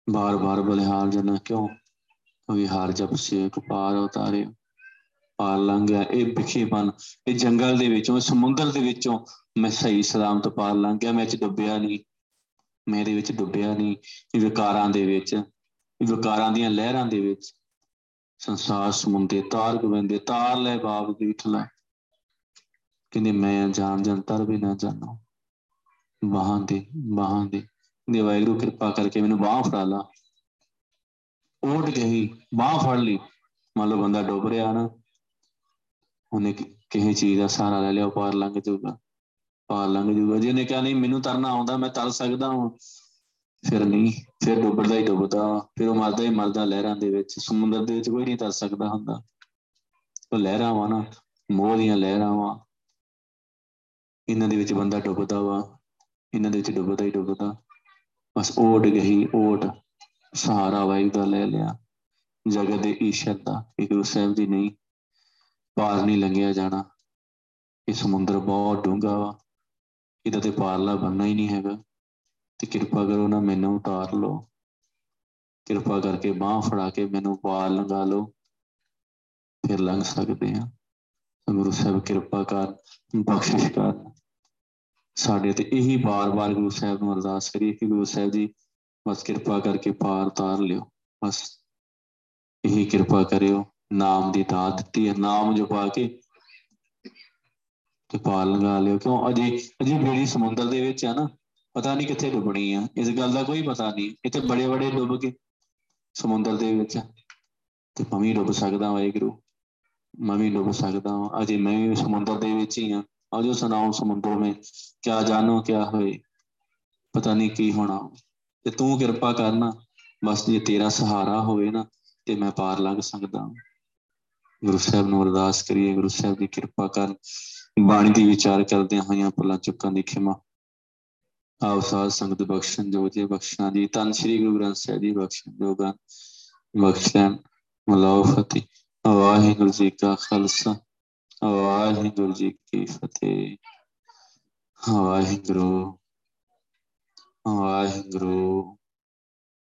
ਬਾਰ-ਬਾਰ ਬਲਿਹਾਰ ਜਾਣਾ ਕਿਉਂ? ਵਿਹਾਰ ਜਪ ਸੇਕ ਪਾਰ ਉਤਾਰੇ। ਪਾਰ ਲੰਘ ਗਿਆ। ਇਹ ਵਿਖੇਪਨ, ਇਹ ਜੰਗਲ ਦੇ ਵਿੱਚੋਂ ਸਮੁੰਦਰ ਦੇ ਵਿੱਚੋਂ ਮੈਂ ਸਹੀ ਸਲਾਮਤ ਪਾਰ ਲੰਘ ਗਿਆ। ਮੈਂ ਚ ਡੁੱਬਿਆ ਨਹੀਂ। ਮੇਰੇ ਵਿੱਚ ਡੁੱਬਿਆ ਨਹੀਂ। ਵਿਕਾਰਾਂ ਦੇ ਵਿੱਚ, ਵਿਕਾਰਾਂ ਦੀਆਂ ਲਹਿਰਾਂ ਦੇ ਵਿੱਚ। ਸੰਸਾਰ, ਸਮੁੰਦੇ, ਤਾਰ ਗਵੰਦੇ, ਤਾਰ ਲੈ ਬਾਬ ਦੀ ਠਲਾ ਕਿਨੇ ਮੈਂ ਜਾਣ ਜਨਤਰ ਵੀ ਨਾ ਜਾਣੋ ਬਾਹਾਂ ਦੇ ਬਾਹਾਂ ਦੇ। ਦੇ ਵਾਹਿਗੁਰੂ, ਕਿਰਪਾ ਕਰਕੇ ਮੈਨੂੰ ਬਾਹ ਫੜਾ ਲਾ। ਓਟ ਗਈ ਬਾਹ ਫੜ ਲਈ। ਮੰਨ ਲਓ ਬੰਦਾ ਡੁੱਬ ਰਿਹਾ ਨਾ, ਉਹਨੇ ਕਿਸੇ ਚੀਜ਼ ਦਾ ਸਹਾਰਾ ਲੈ ਲਿਆ ਪਾਰ ਲੰਘ ਜਾਊਗਾ। ਪਾਰ ਲੰਘ ਜੂਗਾ ਜੇ ਨੇ ਕਿਹਾ, ਨਹੀਂ, ਮੈਨੂੰ ਤਰਨਾ ਆਉਂਦਾ, ਮੈਂ ਤਰ ਸਕਦਾ ਹਾਂ। ਫਿਰ ਨਹੀਂ, ਫਿਰ ਡੁੱਬਦਾ ਹੀ ਡੁੱਬਦਾ। ਫਿਰ ਉਹ ਮਰਦਾ ਹੀ ਮਰਦਾ ਲਹਿਰਾਂ ਦੇ ਵਿੱਚ। ਸਮੁੰਦਰ ਦੇ ਵਿੱਚ ਕੋਈ ਨਹੀਂ ਤਰ ਸਕਦਾ ਹੁੰਦਾ। ਉਹ ਲਹਿਰਾਂ ਵਾ ਨਾ, ਮੋਹ ਦੀਆਂ ਲਹਿਰਾਂ ਵਾ। ਇਹਨਾਂ ਦੇ ਵਿੱਚ ਬੰਦਾ ਡੁੱਬਦਾ ਵਾ। ਇਹਨਾਂ ਦੇ ਵਿੱਚ ਡੁੱਬਦਾ ਹੀ ਡੁੱਬਦਾ। ਬਸ ਓਟ ਗਈ ਓਟ ਸਹਾਰਾ ਵਾਹਿਗੁਰੂ ਦਾ ਲੈ ਲਿਆ। ਜਗਤ ਦੇ ਈਸ਼ਰ ਦਾ, ਇਹ ਗੁਰੂ ਸਾਹਿਬ ਦੀ ਨਹੀਂ। ਪਾਰ ਨਹੀਂ ਲੰਘਿਆ ਜਾਣਾ। ਇਹ ਸਮੁੰਦਰ ਬਹੁਤ ਡੂੰਘਾ ਵਾ। ਇਹਦਾ ਤੇ ਪਾਰਲਾ ਬੰਨਾ ਹੀ ਨਹੀਂ ਹੈਗਾ। ਤੇ ਕਿਰਪਾ ਕਰੋ ਨਾ ਮੈਨੂੰ ਉਤਾਰ ਲਓ। ਕਿਰਪਾ ਕਰਕੇ ਬਾਹ ਫੜਾ ਕੇ ਮੈਨੂੰ ਪਾਰ ਲੰਘਾ ਲਓ। ਫਿਰ ਲੰਘ ਸਕਦੇ ਆ ਗੁਰੂ ਸਾਹਿਬ ਕਿਰਪਾ ਕਰ, ਬਖਸ਼ਿਸ਼ ਕਰ। ਸਾਡੇ ਤੇ ਇਹੀ ਬਾਰ-ਬਾਰ ਗੁਰੂ ਸਾਹਿਬ ਨੂੰ ਅਰਦਾਸ ਕਰੀਏ ਕਿ ਗੁਰੂ ਸਾਹਿਬ ਜੀ ਬਸ ਕਿਰਪਾ ਕਰਕੇ ਪਾਰ ਤਾਰ ਲਿਓ, ਬਸ ਇਹੀ ਕਿਰਪਾ ਕਰਿਓ, ਨਾਮ ਦੀ ਦਾਤ ਦਿੱਤੀ ਹੈ, ਨਾਮ ਜਪਾ ਕੇ ਤੇ ਪਾਰ ਲਗਾ ਲਿਓ। ਕਿਉਂ? ਅਜੇ ਅਜੇ ਬੇੜੀ ਸਮੁੰਦਰ ਦੇ ਵਿੱਚ ਆ ਨਾ, ਪਤਾ ਨਹੀਂ ਕਿੱਥੇ ਡੁੱਬਣੀ ਆ। ਇਸ ਗੱਲ ਦਾ ਕੋਈ ਪਤਾ ਨਹੀਂ। ਇੱਥੇ ਬੜੇ ਬੜੇ ਡੁੱਬ ਕੇ ਸਮੁੰਦਰ ਦੇ ਵਿੱਚ ਤੇ ਮੈਂ ਵੀ ਡੁੱਬ ਸਕਦਾ ਵਾਹਿਗੁਰੂ। ਮੈਂ ਵੀ ਡੁੱਬ ਸਕਦਾ ਹਾਂ ਅਜੇ ਮੈਂ ਵੀ ਸਮੁੰਦਰ ਦੇ ਵਿੱਚ ਹੀ ਆ। ਆਜੋ ਸੁਣਾਓ ਸਮੁੰਦਰ ਮੇ, ਕਿਆ ਜਾਨੋ ਕਿਆ ਹੋਏ, ਪਤਾ ਨਹੀਂ ਕੀ ਹੋਣਾ। ਤੇ ਤੂੰ ਕਿਰਪਾ ਕਰਨਾ ਬਸ ਜੇ ਤੇਰਾ ਸਹਾਰਾ ਹੋਵੇ ਨਾ, ਤੇ ਮੈਂ ਪਾਰ ਲੰਘ ਸਕਦਾ। ਗੁਰੂ ਸਾਹਿਬ ਨੂੰ ਅਰਦਾਸ ਕਰੀਏ, ਗੁਰੂ ਸਾਹਿਬ ਦੀ ਕਿਰਪਾ ਕਰ ਬਾਣੀ ਦੀ ਵਿਚਾਰ ਕਰਦੇ ਹੋਈਆਂ ਪੱਲਾ ਚੁੱਕਾਂ ਦੀ ਖਿਮਾ। ਆਪ ਸਾਧ ਸੰਗਤ ਬਖਸ਼ਣ ਜੋ ਜੇ ਬਖਸ਼ਣਾ ਦੀ ਤਨ ਸ੍ਰੀ ਗੁਰੂ ਗ੍ਰੰਥ ਸਾਹਿਬ ਜੀ ਬਖਸ਼ਣ ਜੋ ਗਨ ਬਖਸ਼ਣ। ਮਲਾਉ ਫਤਿਹ। ਵਾਹਿਗੁਰੂ ਜੀ ਕਾ ਖਾਲਸਾ। ਵਾਹਿਗੁਰੂ ਜੀ ਕੀ ਫਤਿਹ। ਵਾਹਿਗੁਰੂ। ਵਾਹਿਗੁਰੂ।